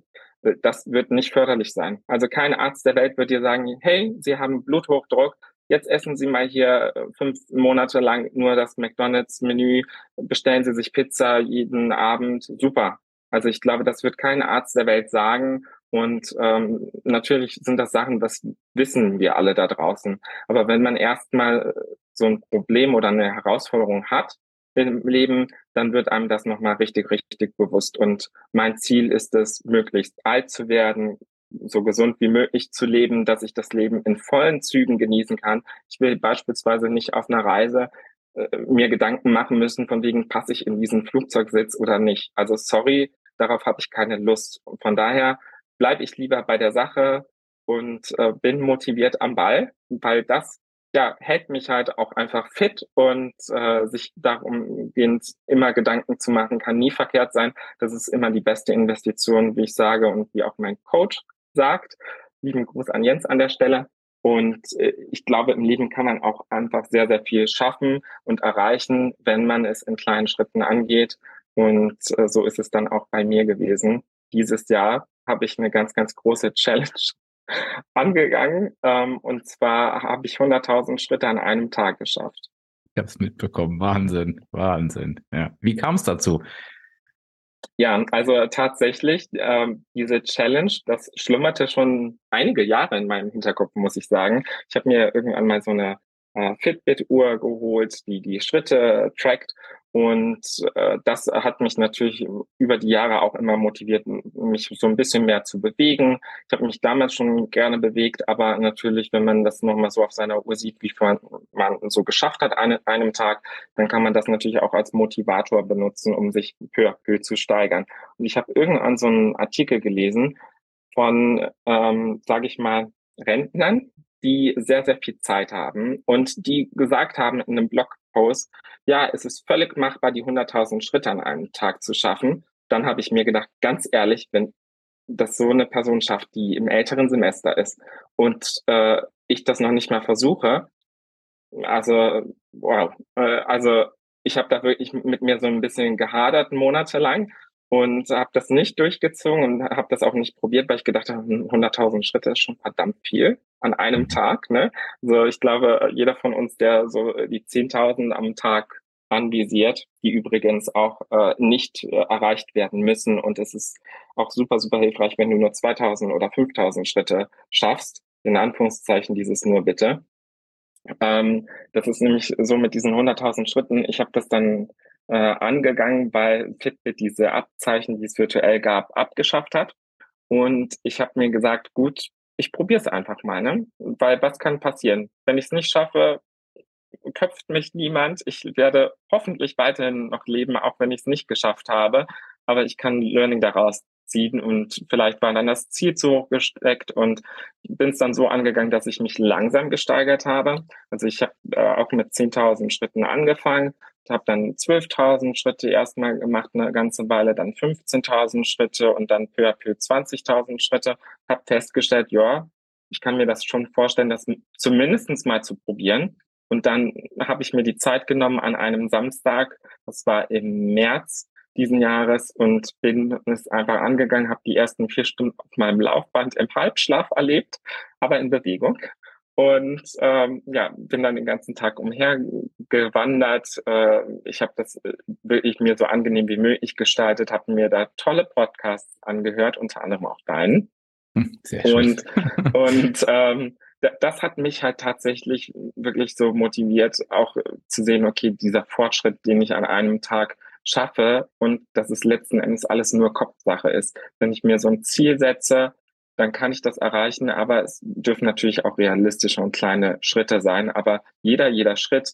Das wird nicht förderlich sein. Also kein Arzt der Welt wird dir sagen, hey, Sie haben Bluthochdruck, jetzt essen Sie mal hier fünf Monate lang nur das McDonald's-Menü, bestellen Sie sich Pizza jeden Abend, super. Also ich glaube, das wird kein Arzt der Welt sagen und ähm, natürlich sind das Sachen, das wissen wir alle da draußen. Aber wenn man erstmal so ein Problem oder eine Herausforderung hat im Leben, dann wird einem das nochmal richtig, richtig bewusst. Und mein Ziel ist es, möglichst alt zu werden, so gesund wie möglich zu leben, dass ich das Leben in vollen Zügen genießen kann. Ich will beispielsweise nicht auf einer Reise äh, mir Gedanken machen müssen, von wegen passe ich in diesen Flugzeugsitz oder nicht. Also sorry, darauf habe ich keine Lust. Von daher bleibe ich lieber bei der Sache und äh, bin motiviert am Ball, weil das ja hält mich halt auch einfach fit und äh, sich darum immer Gedanken zu machen, kann nie verkehrt sein. Das ist immer die beste Investition, wie ich sage und wie auch mein Coach sagt. Lieben Gruß an Jens an der Stelle. Und äh, ich glaube, im Leben kann man auch einfach sehr, sehr viel schaffen und erreichen, wenn man es in kleinen Schritten angeht. Und äh, so ist es dann auch bei mir gewesen. Dieses Jahr habe ich eine ganz, ganz große Challenge angegangen. Ähm, und zwar habe ich 100.000 Schritte an einem Tag geschafft. Ich habe es mitbekommen. Wahnsinn, Wahnsinn. Ja. Wie kam es dazu? Ja, also tatsächlich, ähm, diese Challenge, das schlummerte schon einige Jahre in meinem Hinterkopf, muss ich sagen. Ich habe mir irgendwann mal so eine äh, Fitbit-Uhr geholt, die die Schritte trackt. Und äh, das hat mich natürlich über die Jahre auch immer motiviert, mich so ein bisschen mehr zu bewegen. Ich habe mich damals schon gerne bewegt, aber natürlich, wenn man das nochmal so auf seiner Uhr sieht, wie man, man so geschafft hat an einem Tag, dann kann man das natürlich auch als Motivator benutzen, um sich peu à peu zu steigern. Und ich habe irgendwann so einen Artikel gelesen von, ähm, sage ich mal, Rentnern, die sehr, sehr viel Zeit haben und die gesagt haben in einem Blogpost, ja, es ist völlig machbar, die 100.000 Schritte an einem Tag zu schaffen. Dann habe ich mir gedacht, ganz ehrlich, wenn das so eine Person schafft, die im älteren Semester ist und äh, ich das noch nicht mal versuche, also wow, äh, also ich habe da wirklich mit mir so ein bisschen gehadert monatelang und habe das nicht durchgezogen und habe das auch nicht probiert, weil ich gedacht habe, 100.000 Schritte ist schon verdammt viel an einem mhm. Tag. Ne? Also ich glaube, jeder von uns, der so die 10.000 am Tag anvisiert, die übrigens auch äh, nicht äh, erreicht werden müssen. Und es ist auch super, super hilfreich, wenn du nur 2.000 oder 5.000 Schritte schaffst. In Anführungszeichen dieses nur bitte. Ähm, das ist nämlich so mit diesen 100.000 Schritten. Ich habe das dann äh, angegangen, weil Fitbit diese Abzeichen, die es virtuell gab, abgeschafft hat. Und ich habe mir gesagt, gut, ich probiere es einfach mal, ne? Weil was kann passieren? Wenn ich es nicht schaffe, köpft mich niemand. Ich werde hoffentlich weiterhin noch leben, auch wenn ich es nicht geschafft habe. Aber ich kann Learning daraus ziehen und vielleicht war dann das Ziel zu hoch gesteckt und bin es dann so angegangen, dass ich mich langsam gesteigert habe. Also ich habe äh, auch mit 10.000 Schritten angefangen habe dann 12.000 Schritte erstmal gemacht, eine ganze Weile, dann 15.000 Schritte und dann peu à peu 20.000 Schritte. Habe festgestellt, ja, ich kann mir das schon vorstellen, das zumindestens mal zu probieren. Und dann habe ich mir die Zeit genommen an einem Samstag, das war im März diesen Jahres und bin es einfach angegangen, habe die ersten vier Stunden auf meinem Laufband im Halbschlaf erlebt, aber in Bewegung und ähm, ja, bin dann den ganzen Tag umhergewandert. Äh, ich habe das äh, wirklich mir so angenehm wie möglich gestaltet, habe mir da tolle Podcasts angehört, unter anderem auch deinen. Hm, sehr schön. Und, und ähm, das hat mich halt tatsächlich wirklich so motiviert, auch zu sehen, okay, dieser Fortschritt, den ich an einem Tag schaffe und dass es letzten Endes alles nur Kopfsache ist. Wenn ich mir so ein Ziel setze, dann kann ich das erreichen, aber es dürfen natürlich auch realistische und kleine Schritte sein. Aber jeder, jeder Schritt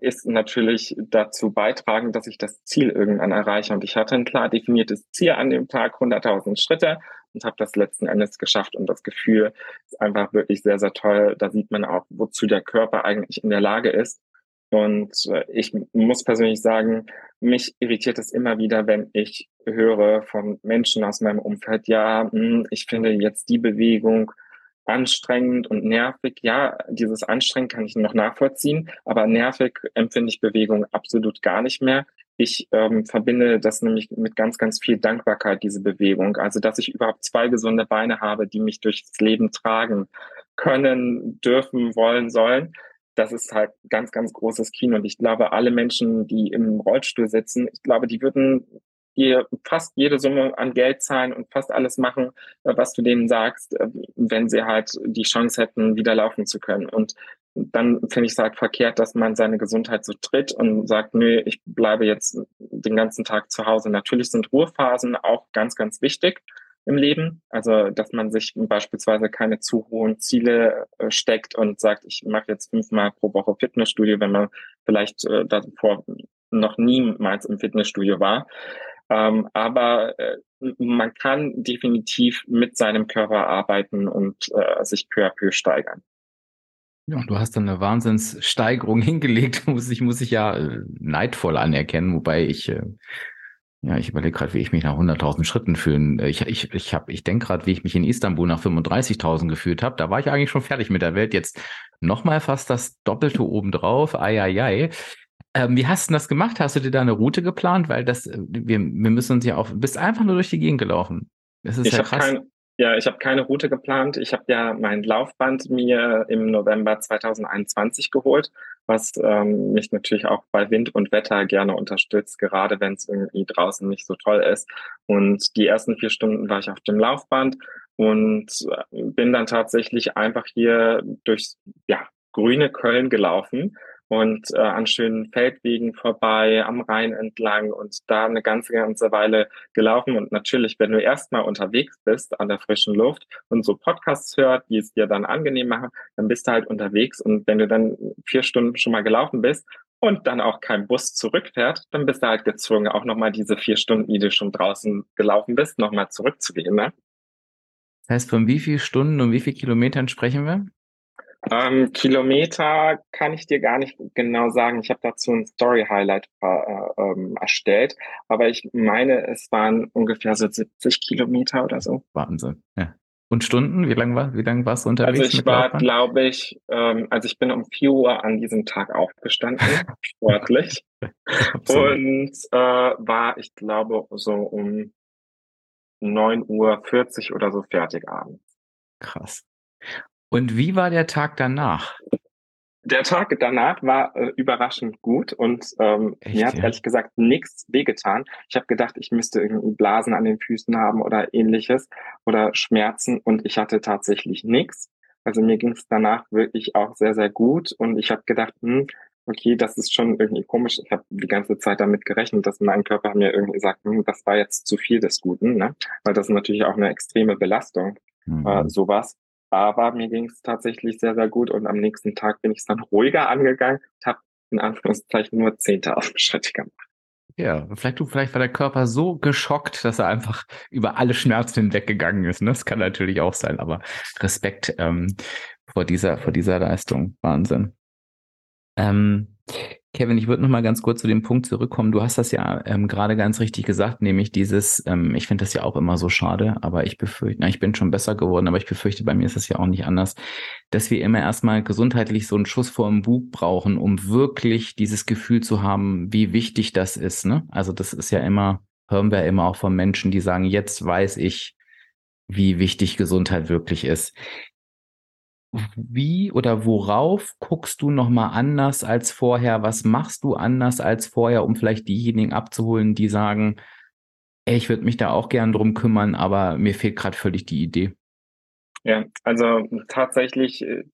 ist natürlich dazu beitragen, dass ich das Ziel irgendwann erreiche. Und ich hatte ein klar definiertes Ziel an dem Tag, 100.000 Schritte und habe das letzten Endes geschafft. Und das Gefühl ist einfach wirklich sehr, sehr toll. Da sieht man auch, wozu der Körper eigentlich in der Lage ist. Und äh, ich muss persönlich sagen, mich irritiert es immer wieder, wenn ich höre von Menschen aus meinem Umfeld, ja, hm, ich finde jetzt die Bewegung anstrengend und nervig. Ja, dieses anstrengend kann ich noch nachvollziehen, aber nervig empfinde ich Bewegung absolut gar nicht mehr. Ich ähm, verbinde das nämlich mit ganz, ganz viel Dankbarkeit, diese Bewegung. Also, dass ich überhaupt zwei gesunde Beine habe, die mich durchs Leben tragen können, dürfen, wollen, sollen. Das ist halt ganz, ganz großes Kino. Und ich glaube, alle Menschen, die im Rollstuhl sitzen, ich glaube, die würden dir fast jede Summe an Geld zahlen und fast alles machen, äh, was du denen sagst, äh, wenn sie halt die Chance hätten, wieder laufen zu können. Und dann finde ich es halt verkehrt, dass man seine Gesundheit so tritt und sagt, nö, ich bleibe jetzt den ganzen Tag zu Hause. Natürlich sind Ruhephasen auch ganz, ganz wichtig im Leben. Also, dass man sich beispielsweise keine zu hohen Ziele äh, steckt und sagt, ich mache jetzt fünfmal pro Woche Fitnessstudio, wenn man vielleicht äh, davor noch niemals im Fitnessstudio war. Ähm, aber äh, man kann definitiv mit seinem Körper arbeiten und äh, sich peu à peu steigern. Ja, du hast dann eine Wahnsinnssteigerung hingelegt, muss ich, muss ich ja äh, neidvoll anerkennen, wobei ich, äh, ja, ich überlege gerade, wie ich mich nach 100.000 Schritten fühlen. Äh, ich, ich, ich, hab, ich denke gerade, wie ich mich in Istanbul nach 35.000 gefühlt habe. Da war ich eigentlich schon fertig mit der Welt. Jetzt nochmal fast das Doppelte obendrauf. Ei, ei, ei. Ähm, wie hast du das gemacht? Hast du dir da eine Route geplant? Weil das, äh, wir, wir müssen uns ja auch, bist einfach nur durch die Gegend gelaufen. Das ist ich ja krass. Kein, ja, ich habe keine Route geplant. Ich habe ja mein Laufband mir im November 2021 geholt, was ähm, mich natürlich auch bei Wind und Wetter gerne unterstützt, gerade wenn es irgendwie draußen nicht so toll ist. Und die ersten vier Stunden war ich auf dem Laufband und äh, bin dann tatsächlich einfach hier durchs ja, grüne Köln gelaufen und äh, an schönen Feldwegen vorbei, am Rhein entlang und da eine ganze, ganze Weile gelaufen. Und natürlich, wenn du erstmal unterwegs bist an der frischen Luft und so Podcasts hört, die es dir dann angenehm machen, dann bist du halt unterwegs. Und wenn du dann vier Stunden schon mal gelaufen bist und dann auch kein Bus zurückfährt, dann bist du halt gezwungen, auch nochmal diese vier Stunden, die du schon draußen gelaufen bist, nochmal zurückzugehen. Ne? Das heißt, von wie vielen Stunden und wie vielen Kilometern sprechen wir? Ähm, Kilometer kann ich dir gar nicht genau sagen. Ich habe dazu ein Story-Highlight äh, ähm, erstellt, aber ich meine, es waren ungefähr so 70 Kilometer oder so. Wahnsinn. Ja. Und Stunden? Wie lange war, wie lange warst du unterwegs? Also ich war, glaube ich, ähm, also ich bin um 4 Uhr an diesem Tag aufgestanden, sportlich. und äh, war, ich glaube, so um 9 Uhr 40 oder so fertig abends. Krass. Und wie war der Tag danach? Der Tag danach war äh, überraschend gut und ähm, Echt, mir hat ja? ehrlich gesagt nichts wehgetan. Ich habe gedacht, ich müsste irgendwie Blasen an den Füßen haben oder ähnliches oder Schmerzen und ich hatte tatsächlich nichts. Also mir ging es danach wirklich auch sehr, sehr gut und ich habe gedacht, hm, okay, das ist schon irgendwie komisch. Ich habe die ganze Zeit damit gerechnet, dass mein Körper mir irgendwie sagt, hm, das war jetzt zu viel des Guten, ne? weil das ist natürlich auch eine extreme Belastung, mhm. äh, sowas. Aber mir ging es tatsächlich sehr, sehr gut und am nächsten Tag bin ich es dann ruhiger angegangen und habe in Anführungszeichen nur 10.000 Schritte gemacht. Ja, vielleicht, du, vielleicht war der Körper so geschockt, dass er einfach über alle Schmerzen hinweggegangen ist. Ne? Das kann natürlich auch sein, aber Respekt ähm, vor dieser, vor dieser Leistung. Wahnsinn. Ähm, Kevin, ich würde noch mal ganz kurz zu dem Punkt zurückkommen. Du hast das ja ähm, gerade ganz richtig gesagt, nämlich dieses, ähm, ich finde das ja auch immer so schade, aber ich befürchte, na, ich bin schon besser geworden, aber ich befürchte, bei mir ist es ja auch nicht anders, dass wir immer erstmal gesundheitlich so einen Schuss vor dem Bug brauchen, um wirklich dieses Gefühl zu haben, wie wichtig das ist. Ne? Also das ist ja immer, hören wir immer auch von Menschen, die sagen, jetzt weiß ich, wie wichtig Gesundheit wirklich ist wie oder worauf guckst du nochmal anders als vorher? Was machst du anders als vorher, um vielleicht diejenigen abzuholen, die sagen, ey, ich würde mich da auch gern drum kümmern, aber mir fehlt gerade völlig die Idee? Ja, also tatsächlich, äh,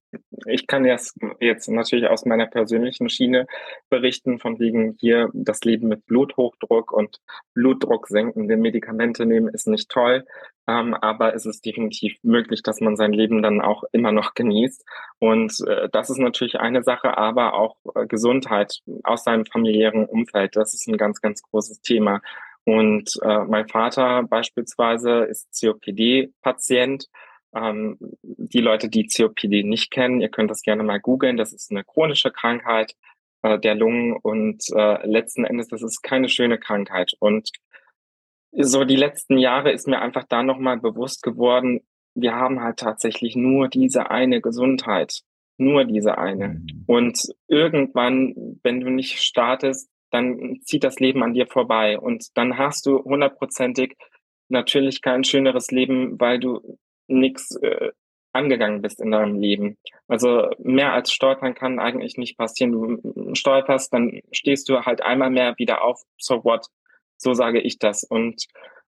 ich kann jetzt, jetzt natürlich aus meiner persönlichen Schiene berichten, von wegen hier das Leben mit Bluthochdruck und Blutdruck senkende Medikamente nehmen ist nicht toll, ähm, aber es ist definitiv möglich, dass man sein Leben dann auch immer noch genießt. Und äh, das ist natürlich eine Sache, aber auch äh, Gesundheit aus seinem familiären Umfeld, das ist ein ganz, ganz großes Thema. Und äh, mein Vater beispielsweise ist COPD-Patient ähm, die Leute, die COPD nicht kennen, ihr könnt das gerne mal googeln. Das ist eine chronische Krankheit, äh, der Lungen und äh, letzten Endes, das ist keine schöne Krankheit. Und so die letzten Jahre ist mir einfach da nochmal bewusst geworden, wir haben halt tatsächlich nur diese eine Gesundheit. Nur diese eine. Mhm. Und irgendwann, wenn du nicht startest, dann zieht das Leben an dir vorbei. Und dann hast du hundertprozentig natürlich kein schöneres Leben, weil du nichts äh, angegangen bist in deinem Leben. Also mehr als stolpern kann eigentlich nicht passieren. Du stolperst, dann stehst du halt einmal mehr wieder auf. So what? So sage ich das. Und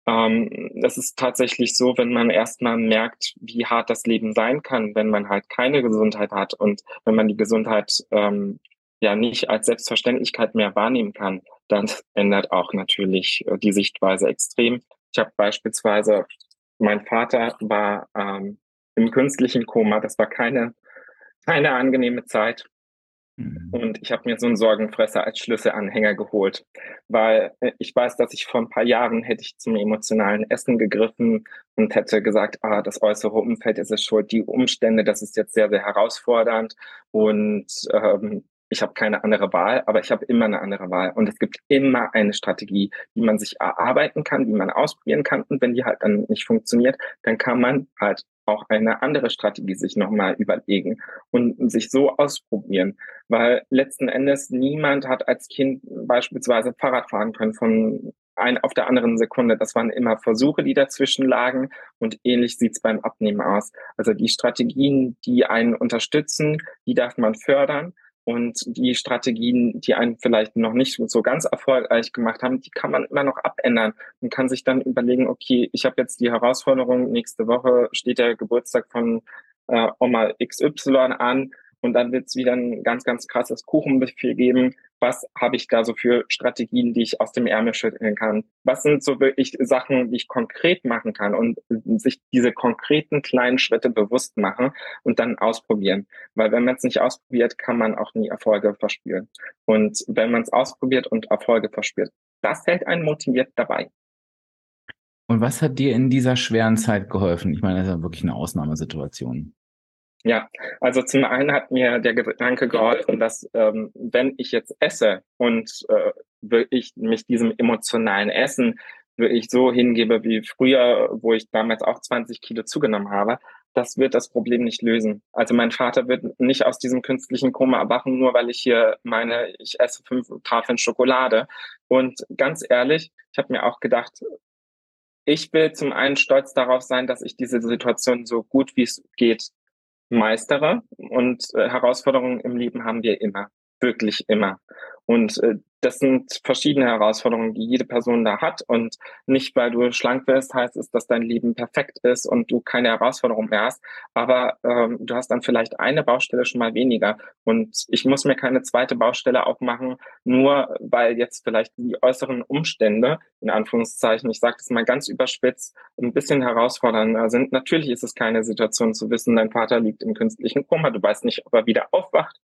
ähm, das ist tatsächlich so, wenn man erstmal merkt, wie hart das Leben sein kann, wenn man halt keine Gesundheit hat und wenn man die Gesundheit ähm, ja nicht als Selbstverständlichkeit mehr wahrnehmen kann, dann ändert auch natürlich äh, die Sichtweise extrem. Ich habe beispielsweise, mein Vater war ähm, im künstlichen Koma, das war keine, keine angenehme Zeit. Mhm. Und ich habe mir so einen Sorgenfresser als Schlüsselanhänger geholt, weil äh, ich weiß, dass ich vor ein paar Jahren hätte ich zum emotionalen Essen gegriffen und hätte gesagt, ah, das äußere Umfeld ist es schuld, die Umstände, das ist jetzt sehr, sehr herausfordernd und ähm, ich habe keine andere Wahl, aber ich habe immer eine andere Wahl. Und es gibt immer eine Strategie, die man sich erarbeiten kann, die man ausprobieren kann. Und wenn die halt dann nicht funktioniert, dann kann man halt auch eine andere Strategie sich nochmal überlegen und sich so ausprobieren. Weil letzten Endes niemand hat als Kind beispielsweise Fahrrad fahren können von ein auf der anderen Sekunde. Das waren immer Versuche, die dazwischen lagen und ähnlich sieht's beim Abnehmen aus. Also die Strategien, die einen unterstützen, die darf man fördern und die Strategien, die einen vielleicht noch nicht so ganz erfolgreich gemacht haben, die kann man immer noch abändern. Und kann sich dann überlegen, okay, ich habe jetzt die Herausforderung, nächste Woche steht der Geburtstag von äh, Oma XY an und dann wird es wieder ein ganz, ganz krasses Kuchenbefehl geben. Was habe ich da so für Strategien, die ich aus dem Ärmel schütteln kann? Was sind so wirklich Sachen, die ich konkret machen kann und sich diese konkreten kleinen Schritte bewusst machen und dann ausprobieren? Weil wenn man es nicht ausprobiert, kann man auch nie Erfolge verspüren. Und wenn man es ausprobiert und Erfolge verspürt, das hält einen motiviert dabei. Und was hat dir in dieser schweren Zeit geholfen? Ich meine, das ist ja wirklich eine Ausnahmesituation. Ja, also zum einen hat mir der Gedanke geholfen, dass ähm, wenn ich jetzt esse und äh, wirklich mich diesem emotionalen Essen wirklich so hingebe wie früher, wo ich damals auch 20 Kilo zugenommen habe, das wird das Problem nicht lösen. Also mein Vater wird nicht aus diesem künstlichen Koma erwachen, nur weil ich hier meine, ich esse fünf Tafeln Schokolade. Und ganz ehrlich, ich habe mir auch gedacht, ich will zum einen stolz darauf sein, dass ich diese Situation so gut wie es geht meistere und äh, Herausforderungen im Leben haben wir immer, wirklich immer. Und äh, das sind verschiedene Herausforderungen, die jede Person da hat. Und nicht, weil du schlank wirst, heißt es, dass dein Leben perfekt ist und du keine Herausforderung mehr hast. Aber ähm, du hast dann vielleicht eine Baustelle schon mal weniger. Und ich muss mir keine zweite Baustelle aufmachen, nur weil jetzt vielleicht die äußeren Umstände, in Anführungszeichen, ich sage das mal ganz überspitzt, ein bisschen herausfordernder sind. Natürlich ist es keine Situation zu wissen, dein Vater liegt im künstlichen Koma, du weißt nicht, ob er wieder aufwacht.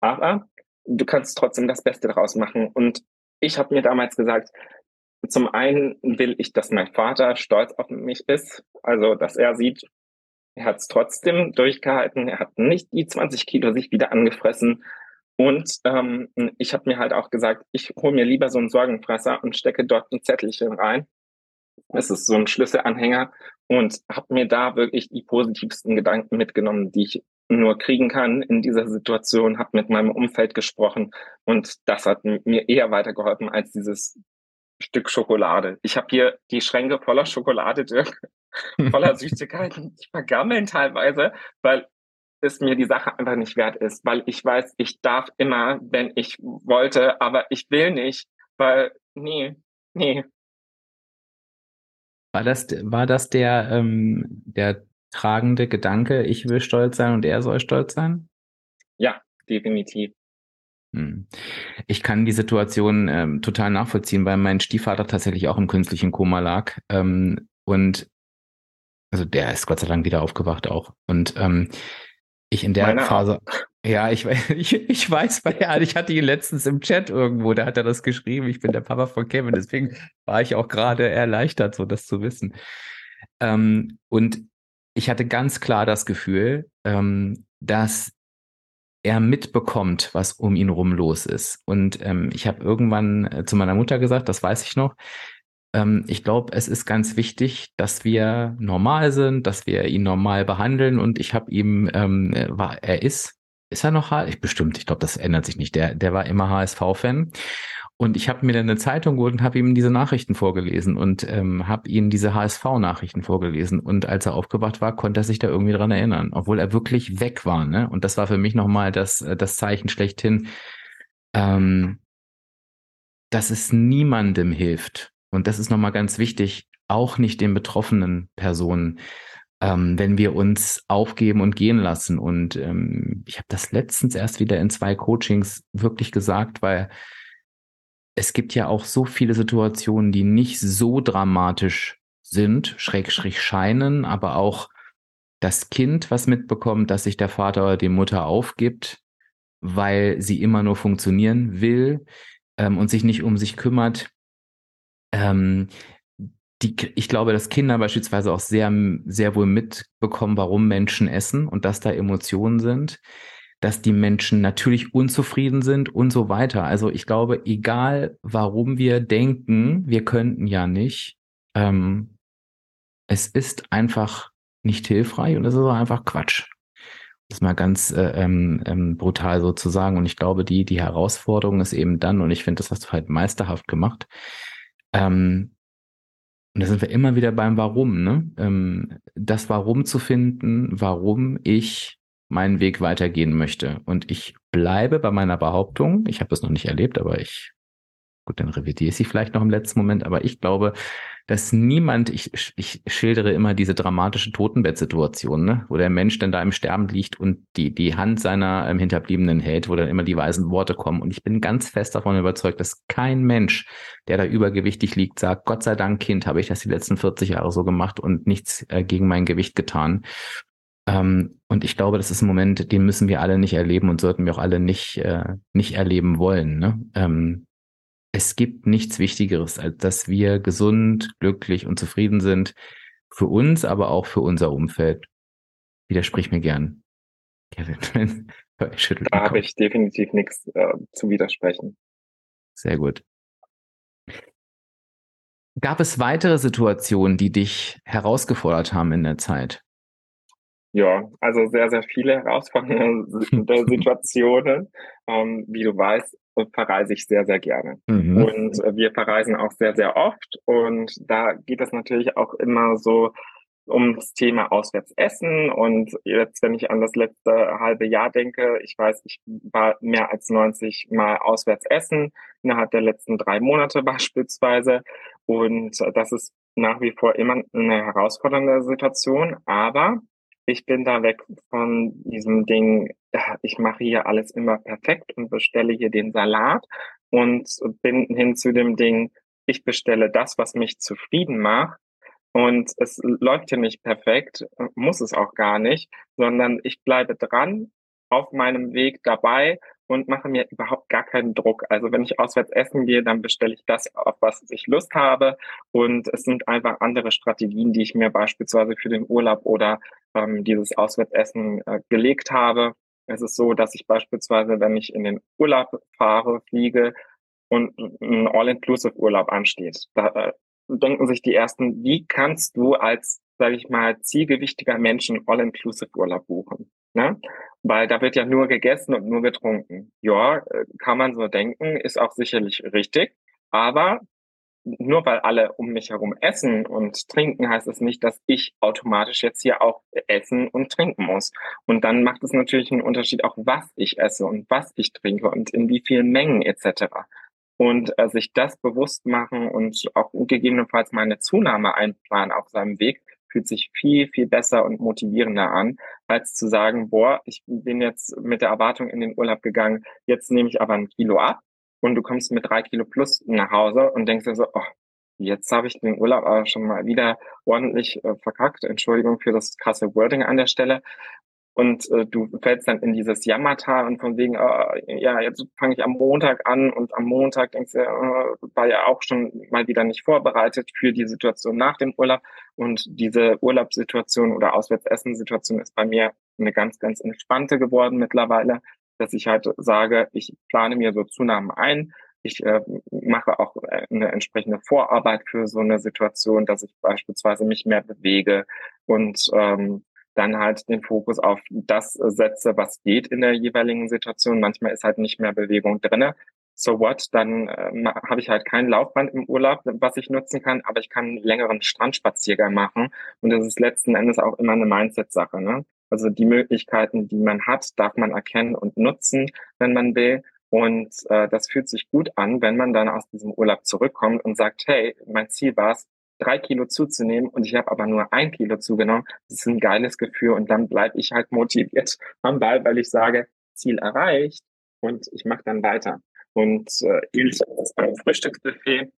Aber du kannst trotzdem das Beste daraus machen. Und ich habe mir damals gesagt, zum einen will ich, dass mein Vater stolz auf mich ist, also dass er sieht, er hat es trotzdem durchgehalten, er hat nicht die 20 Kilo sich wieder angefressen. Und ähm, ich habe mir halt auch gesagt, ich hole mir lieber so einen Sorgenfresser und stecke dort ein Zettelchen rein. Es ist so ein Schlüsselanhänger und habe mir da wirklich die positivsten Gedanken mitgenommen, die ich nur kriegen kann in dieser Situation, habe mit meinem Umfeld gesprochen und das hat mir eher weitergeholfen als dieses Stück Schokolade. Ich habe hier die Schränke voller Schokolade, Dirk, voller Süßigkeiten, die vergammeln teilweise, weil es mir die Sache einfach nicht wert ist, weil ich weiß, ich darf immer, wenn ich wollte, aber ich will nicht, weil nee, nee. War das, war das der, ähm, der tragende Gedanke, ich will stolz sein und er soll stolz sein? Ja, definitiv. Hm. Ich kann die Situation ähm, total nachvollziehen, weil mein Stiefvater tatsächlich auch im künstlichen Koma lag. Ähm, und also der ist Gott sei Dank wieder aufgewacht auch. Und ähm, ich in der Meine Phase, ja, ich, ich, ich weiß, weil ja, ich hatte ihn letztens im Chat irgendwo, da hat er das geschrieben, ich bin der Papa von Kevin, deswegen war ich auch gerade erleichtert, so das zu wissen. Ähm, und ich hatte ganz klar das Gefühl, ähm, dass er mitbekommt, was um ihn rum los ist. Und ähm, ich habe irgendwann äh, zu meiner Mutter gesagt, das weiß ich noch, ähm, ich glaube, es ist ganz wichtig, dass wir normal sind, dass wir ihn normal behandeln. Und ich habe ihm, ähm, war, er ist, ist er noch ich bestimmt, ich glaube, das ändert sich nicht. Der, der war immer HSV-Fan. Und ich habe mir dann eine Zeitung geholt und habe ihm diese Nachrichten vorgelesen und ähm, habe ihm diese HSV-Nachrichten vorgelesen. Und als er aufgewacht war, konnte er sich da irgendwie dran erinnern, obwohl er wirklich weg war. Ne? Und das war für mich nochmal das, äh, das Zeichen schlechthin, ähm, dass es niemandem hilft. Und das ist nochmal ganz wichtig, auch nicht den betroffenen Personen, ähm, wenn wir uns aufgeben und gehen lassen. Und ähm, ich habe das letztens erst wieder in zwei Coachings wirklich gesagt, weil es gibt ja auch so viele Situationen, die nicht so dramatisch sind, schrägstrich scheinen, aber auch das Kind, was mitbekommt, dass sich der Vater oder die Mutter aufgibt, weil sie immer nur funktionieren will ähm, und sich nicht um sich kümmert. Ähm, die, ich glaube, dass Kinder beispielsweise auch sehr, sehr wohl mitbekommen, warum Menschen essen und dass da Emotionen sind dass die Menschen natürlich unzufrieden sind und so weiter. Also ich glaube, egal warum wir denken, wir könnten ja nicht, ähm, es ist einfach nicht hilfreich und es ist einfach Quatsch. Das mal ganz äh, ähm, ähm, brutal sozusagen. Und ich glaube, die, die Herausforderung ist eben dann, und ich finde, das hast du halt meisterhaft gemacht. Ähm, und da sind wir immer wieder beim Warum, ne? Ähm, das Warum zu finden, warum ich meinen Weg weitergehen möchte. Und ich bleibe bei meiner Behauptung. Ich habe das noch nicht erlebt, aber ich, gut, dann revidiere ich sie vielleicht noch im letzten Moment, aber ich glaube, dass niemand, ich, ich schildere immer diese dramatische Totenbettsituation, ne, wo der Mensch dann da im Sterben liegt und die, die Hand seiner ähm, Hinterbliebenen hält, wo dann immer die weisen Worte kommen. Und ich bin ganz fest davon überzeugt, dass kein Mensch, der da übergewichtig liegt, sagt, Gott sei Dank, Kind, habe ich das die letzten 40 Jahre so gemacht und nichts äh, gegen mein Gewicht getan. Ähm, und ich glaube, das ist ein Moment, den müssen wir alle nicht erleben und sollten wir auch alle nicht, äh, nicht erleben wollen. Ne? Ähm, es gibt nichts Wichtigeres, als dass wir gesund, glücklich und zufrieden sind. Für uns, aber auch für unser Umfeld. Widersprich mir gern. Kevin, da habe ich definitiv nichts äh, zu widersprechen. Sehr gut. Gab es weitere Situationen, die dich herausgefordert haben in der Zeit? Ja, also sehr, sehr viele herausfordernde Situationen. Ähm, wie du weißt, verreise ich sehr, sehr gerne. Mhm. Und äh, wir verreisen auch sehr, sehr oft. Und da geht es natürlich auch immer so ums Thema Auswärtsessen. Und jetzt, wenn ich an das letzte halbe Jahr denke, ich weiß, ich war mehr als 90 Mal auswärts essen innerhalb der letzten drei Monate beispielsweise. Und das ist nach wie vor immer eine herausfordernde Situation. Aber ich bin da weg von diesem Ding, ich mache hier alles immer perfekt und bestelle hier den Salat und bin hin zu dem Ding, ich bestelle das, was mich zufrieden macht. Und es läuft hier nicht perfekt, muss es auch gar nicht, sondern ich bleibe dran auf meinem Weg dabei und mache mir überhaupt gar keinen Druck. Also wenn ich auswärts essen gehe, dann bestelle ich das, auf was ich Lust habe. Und es sind einfach andere Strategien, die ich mir beispielsweise für den Urlaub oder ähm, dieses Auswärtsessen äh, gelegt habe. Es ist so, dass ich beispielsweise, wenn ich in den Urlaub fahre, fliege und ein All-Inclusive-Urlaub ansteht, da äh, denken sich die ersten, wie kannst du als, sage ich mal, zielgewichtiger Menschen All-Inclusive-Urlaub buchen? Ne? Weil da wird ja nur gegessen und nur getrunken. Ja, äh, kann man so denken, ist auch sicherlich richtig. Aber nur weil alle um mich herum essen und trinken, heißt es nicht, dass ich automatisch jetzt hier auch essen und trinken muss. Und dann macht es natürlich einen Unterschied auch, was ich esse und was ich trinke und in wie vielen Mengen etc. Und äh, sich das bewusst machen und auch gegebenenfalls meine Zunahme einplanen auf seinem Weg, fühlt sich viel, viel besser und motivierender an, als zu sagen, boah, ich bin jetzt mit der Erwartung in den Urlaub gegangen, jetzt nehme ich aber ein Kilo ab und du kommst mit drei Kilo plus nach Hause und denkst dir so, oh, jetzt habe ich den Urlaub aber schon mal wieder ordentlich äh, verkackt. Entschuldigung für das krasse Wording an der Stelle und äh, du fällst dann in dieses Jammertal und von wegen, äh, ja, jetzt fange ich am Montag an und am Montag denkst du, äh, war ja auch schon mal wieder nicht vorbereitet für die Situation nach dem Urlaub und diese Urlaubssituation oder Auswärtsessen-Situation ist bei mir eine ganz, ganz entspannte geworden mittlerweile dass ich halt sage, ich plane mir so Zunahmen ein. Ich äh, mache auch äh, eine entsprechende Vorarbeit für so eine Situation, dass ich beispielsweise mich mehr bewege und ähm, dann halt den Fokus auf das setze, was geht in der jeweiligen Situation. Manchmal ist halt nicht mehr Bewegung drinne. So what? Dann äh, habe ich halt kein Laufband im Urlaub, was ich nutzen kann, aber ich kann einen längeren Strandspaziergang machen. Und das ist letzten Endes auch immer eine Mindset-Sache. Ne? Also die Möglichkeiten, die man hat, darf man erkennen und nutzen, wenn man will. Und äh, das fühlt sich gut an, wenn man dann aus diesem Urlaub zurückkommt und sagt, hey, mein Ziel war es, drei Kilo zuzunehmen und ich habe aber nur ein Kilo zugenommen. Das ist ein geiles Gefühl und dann bleibe ich halt motiviert am Ball, weil ich sage, Ziel erreicht und ich mache dann weiter. Und äh, beim Frühstücksbuffet,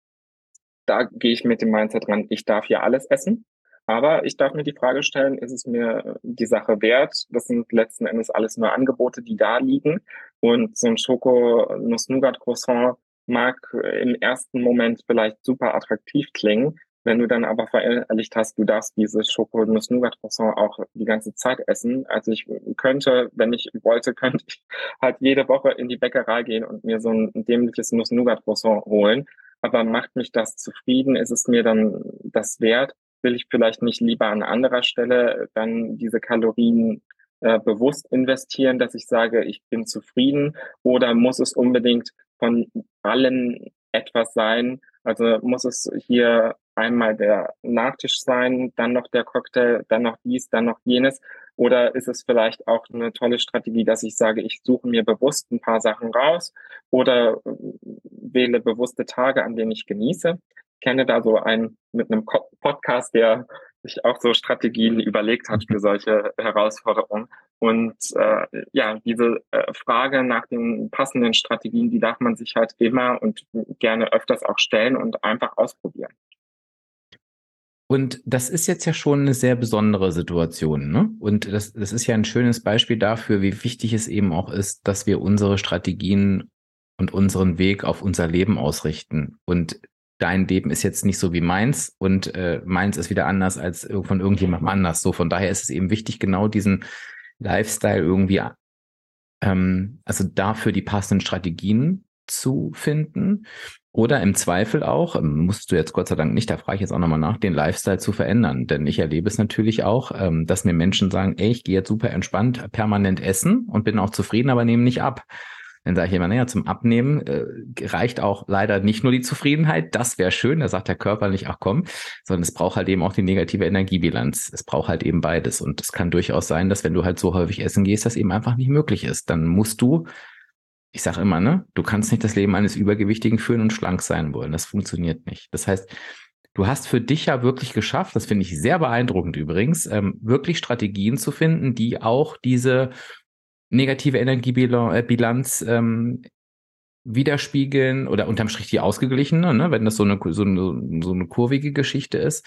da gehe ich mit dem Mindset ran, ich darf hier alles essen. Aber ich darf mir die Frage stellen, ist es mir die Sache wert? Das sind letzten Endes alles nur Angebote, die da liegen. Und so ein Schoko-Nuss-Nougat-Croissant mag im ersten Moment vielleicht super attraktiv klingen. Wenn du dann aber verinnerlicht hast, du darfst dieses Schoko-Nuss-Nougat-Croissant auch die ganze Zeit essen. Also ich könnte, wenn ich wollte, könnte ich halt jede Woche in die Bäckerei gehen und mir so ein dämliches Nuss-Nougat-Croissant holen. Aber macht mich das zufrieden? Ist es mir dann das wert? Will ich vielleicht nicht lieber an anderer Stelle dann diese Kalorien äh, bewusst investieren, dass ich sage, ich bin zufrieden? Oder muss es unbedingt von allen etwas sein? Also muss es hier einmal der Nachtisch sein, dann noch der Cocktail, dann noch dies, dann noch jenes? Oder ist es vielleicht auch eine tolle Strategie, dass ich sage, ich suche mir bewusst ein paar Sachen raus oder äh, wähle bewusste Tage, an denen ich genieße? Ich kenne da so einen mit einem Podcast, der sich auch so Strategien überlegt hat für solche Herausforderungen. Und äh, ja, diese äh, Frage nach den passenden Strategien, die darf man sich halt immer und gerne öfters auch stellen und einfach ausprobieren. Und das ist jetzt ja schon eine sehr besondere Situation. Ne? Und das, das ist ja ein schönes Beispiel dafür, wie wichtig es eben auch ist, dass wir unsere Strategien und unseren Weg auf unser Leben ausrichten. Und dein Leben ist jetzt nicht so wie meins und äh, meins ist wieder anders als von irgendjemandem anders. So, von daher ist es eben wichtig, genau diesen Lifestyle irgendwie, ähm, also dafür die passenden Strategien zu finden. Oder im Zweifel auch, ähm, musst du jetzt Gott sei Dank nicht, da frage ich jetzt auch nochmal nach, den Lifestyle zu verändern. Denn ich erlebe es natürlich auch, ähm, dass mir Menschen sagen, ey, ich gehe jetzt super entspannt permanent essen und bin auch zufrieden, aber nehme nicht ab. Dann sage ich immer, naja, zum Abnehmen äh, reicht auch leider nicht nur die Zufriedenheit, das wäre schön, da sagt der Körper nicht, ach komm, sondern es braucht halt eben auch die negative Energiebilanz. Es braucht halt eben beides. Und es kann durchaus sein, dass wenn du halt so häufig essen gehst, das eben einfach nicht möglich ist. Dann musst du, ich sage immer, ne, du kannst nicht das Leben eines Übergewichtigen führen und schlank sein wollen. Das funktioniert nicht. Das heißt, Du hast für dich ja wirklich geschafft, das finde ich sehr beeindruckend übrigens, ähm, wirklich Strategien zu finden, die auch diese negative Energiebilanz ähm, widerspiegeln oder unterm Strich die ausgeglichene, ne, wenn das so eine, so eine, so eine kurvige Geschichte ist.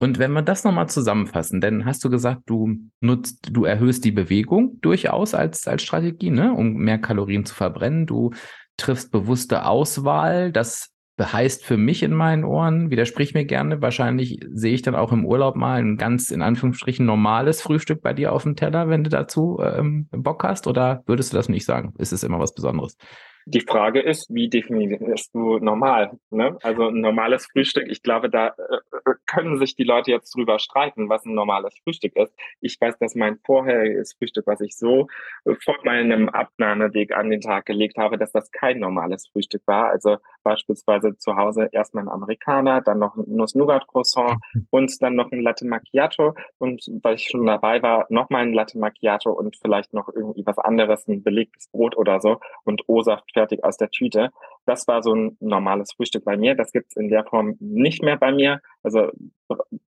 Und wenn wir das nochmal zusammenfassen, dann hast du gesagt, du nutzt, du erhöhst die Bewegung durchaus als, als Strategie, ne, um mehr Kalorien zu verbrennen. Du triffst bewusste Auswahl. Das heißt für mich in meinen Ohren, widersprich mir gerne, wahrscheinlich sehe ich dann auch im Urlaub mal ein ganz in Anführungsstrichen normales Frühstück bei dir auf dem Teller, wenn du dazu ähm, Bock hast, oder würdest du das nicht sagen? Ist es immer was Besonderes? Die Frage ist, wie definierst du normal? Ne? Also ein normales Frühstück, ich glaube, da äh, können sich die Leute jetzt drüber streiten, was ein normales Frühstück ist. Ich weiß, dass mein vorheriges Frühstück, was ich so vor meinem Abnahmeweg an den Tag gelegt habe, dass das kein normales Frühstück war. Also beispielsweise zu Hause erstmal ein Amerikaner, dann noch ein Nuss-Nougat-Croissant und dann noch ein Latte Macchiato. Und weil ich schon dabei war, noch mal ein Latte Macchiato und vielleicht noch irgendwie was anderes, ein belegtes Brot oder so und O-Saft fertig aus der Tüte. Das war so ein normales Frühstück bei mir. Das gibt's in der Form nicht mehr bei mir. Also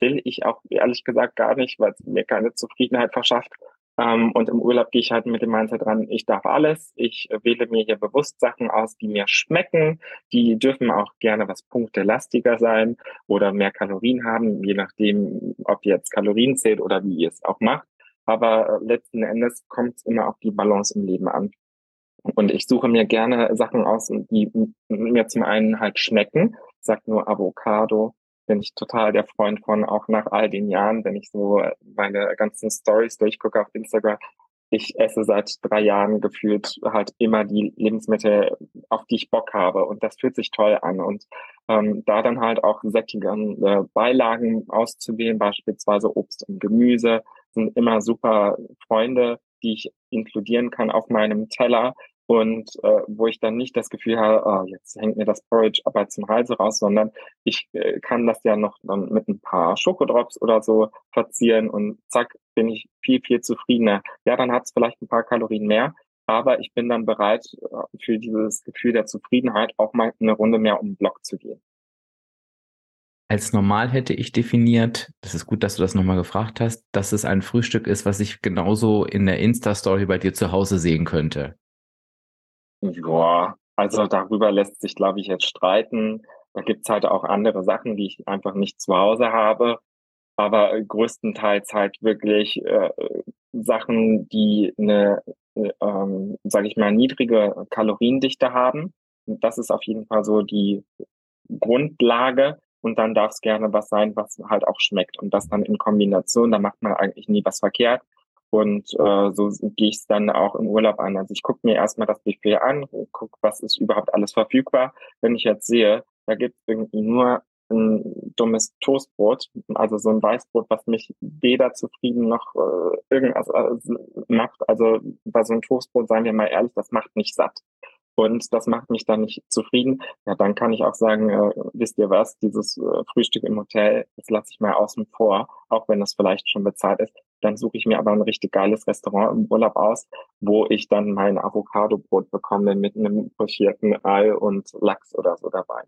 will ich auch ehrlich gesagt gar nicht, weil es mir keine Zufriedenheit verschafft. Ähm, und im Urlaub gehe ich halt mit dem Mindset dran, ich darf alles. Ich wähle mir hier bewusst Sachen aus, die mir schmecken. Die dürfen auch gerne was punktelastiger sein oder mehr Kalorien haben, je nachdem, ob ihr jetzt Kalorien zählt oder wie ihr es auch macht. Aber äh, letzten Endes kommt es immer auf die Balance im Leben an. Und ich suche mir gerne Sachen aus, die mir zum einen halt schmecken. Sagt nur Avocado, bin ich total der Freund von, auch nach all den Jahren, wenn ich so meine ganzen Stories durchgucke auf Instagram, ich esse seit drei Jahren gefühlt halt immer die Lebensmittel, auf die ich Bock habe. Und das fühlt sich toll an. Und ähm, da dann halt auch sättigende Beilagen auszuwählen, beispielsweise Obst und Gemüse, sind immer super Freunde, die ich inkludieren kann auf meinem Teller und äh, wo ich dann nicht das Gefühl habe, oh, jetzt hängt mir das Porridge aber zum Halse raus, sondern ich äh, kann das ja noch dann mit ein paar Schokodrops oder so verzieren und zack, bin ich viel, viel zufriedener. Ja, dann hat es vielleicht ein paar Kalorien mehr, aber ich bin dann bereit, äh, für dieses Gefühl der Zufriedenheit auch mal eine Runde mehr um den Block zu gehen. Als normal hätte ich definiert, das ist gut, dass du das nochmal gefragt hast, dass es ein Frühstück ist, was ich genauso in der Insta-Story bei dir zu Hause sehen könnte. Ja, also darüber lässt sich, glaube ich, jetzt streiten. Da gibt's halt auch andere Sachen, die ich einfach nicht zu Hause habe. Aber größtenteils halt wirklich äh, Sachen, die eine, äh, ähm, sage ich mal, niedrige Kaloriendichte haben. Das ist auf jeden Fall so die Grundlage. Und dann darf es gerne was sein, was halt auch schmeckt. Und das dann in Kombination, da macht man eigentlich nie was verkehrt. Und äh, so gehe ich es dann auch im Urlaub an. Also ich gucke mir erstmal das Buffet an, gucke, was ist überhaupt alles verfügbar. Wenn ich jetzt sehe, da gibt es irgendwie nur ein dummes Toastbrot, also so ein Weißbrot, was mich weder zufrieden noch äh, irgendwas äh, macht. Also bei so einem Toastbrot, seien wir mal ehrlich, das macht nicht satt. Und das macht mich dann nicht zufrieden. Ja, dann kann ich auch sagen, äh, wisst ihr was, dieses äh, Frühstück im Hotel, das lasse ich mal außen vor, auch wenn das vielleicht schon bezahlt ist. Dann suche ich mir aber ein richtig geiles Restaurant im Urlaub aus, wo ich dann mein Avocado-Brot bekomme mit einem pochierten Ei und Lachs oder so dabei.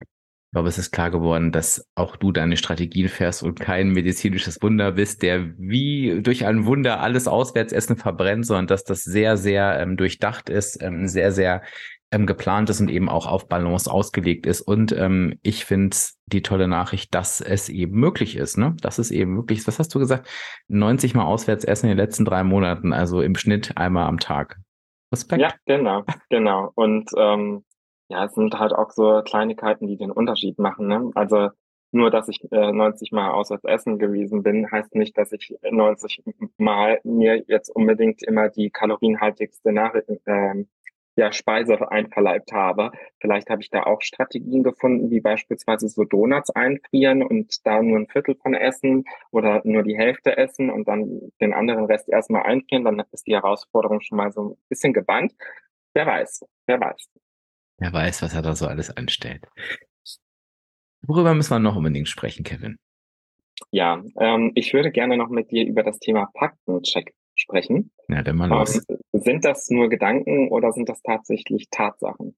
Ich glaube, es ist klar geworden, dass auch du deine Strategien fährst und kein medizinisches Wunder bist, der wie durch ein Wunder alles Auswärtsessen verbrennt, sondern dass das sehr, sehr ähm, durchdacht ist, ähm, sehr, sehr ähm, geplant ist und eben auch auf Balance ausgelegt ist. Und ähm, ich finde die tolle Nachricht, dass es eben möglich ist, ne? Dass es eben möglich ist. Was hast du gesagt? 90 Mal Auswärtsessen in den letzten drei Monaten, also im Schnitt einmal am Tag. Respekt. Ja, genau, genau. Und ähm, ja, es sind halt auch so Kleinigkeiten, die den Unterschied machen. Ne? Also nur, dass ich äh, 90 Mal auswärts essen gewesen bin, heißt nicht, dass ich 90 Mal mir jetzt unbedingt immer die kalorienhaltigste Nach äh, ja, Speise einverleibt habe. Vielleicht habe ich da auch Strategien gefunden, wie beispielsweise so Donuts einfrieren und da nur ein Viertel von essen oder nur die Hälfte essen und dann den anderen Rest erstmal einfrieren. Dann ist die Herausforderung schon mal so ein bisschen gebannt. Wer weiß, wer weiß. Wer weiß, was er da so alles anstellt. Worüber müssen wir noch unbedingt sprechen, Kevin? Ja, ähm, ich würde gerne noch mit dir über das Thema Faktencheck sprechen. Ja, dann mal los. Ähm, sind das nur Gedanken oder sind das tatsächlich Tatsachen?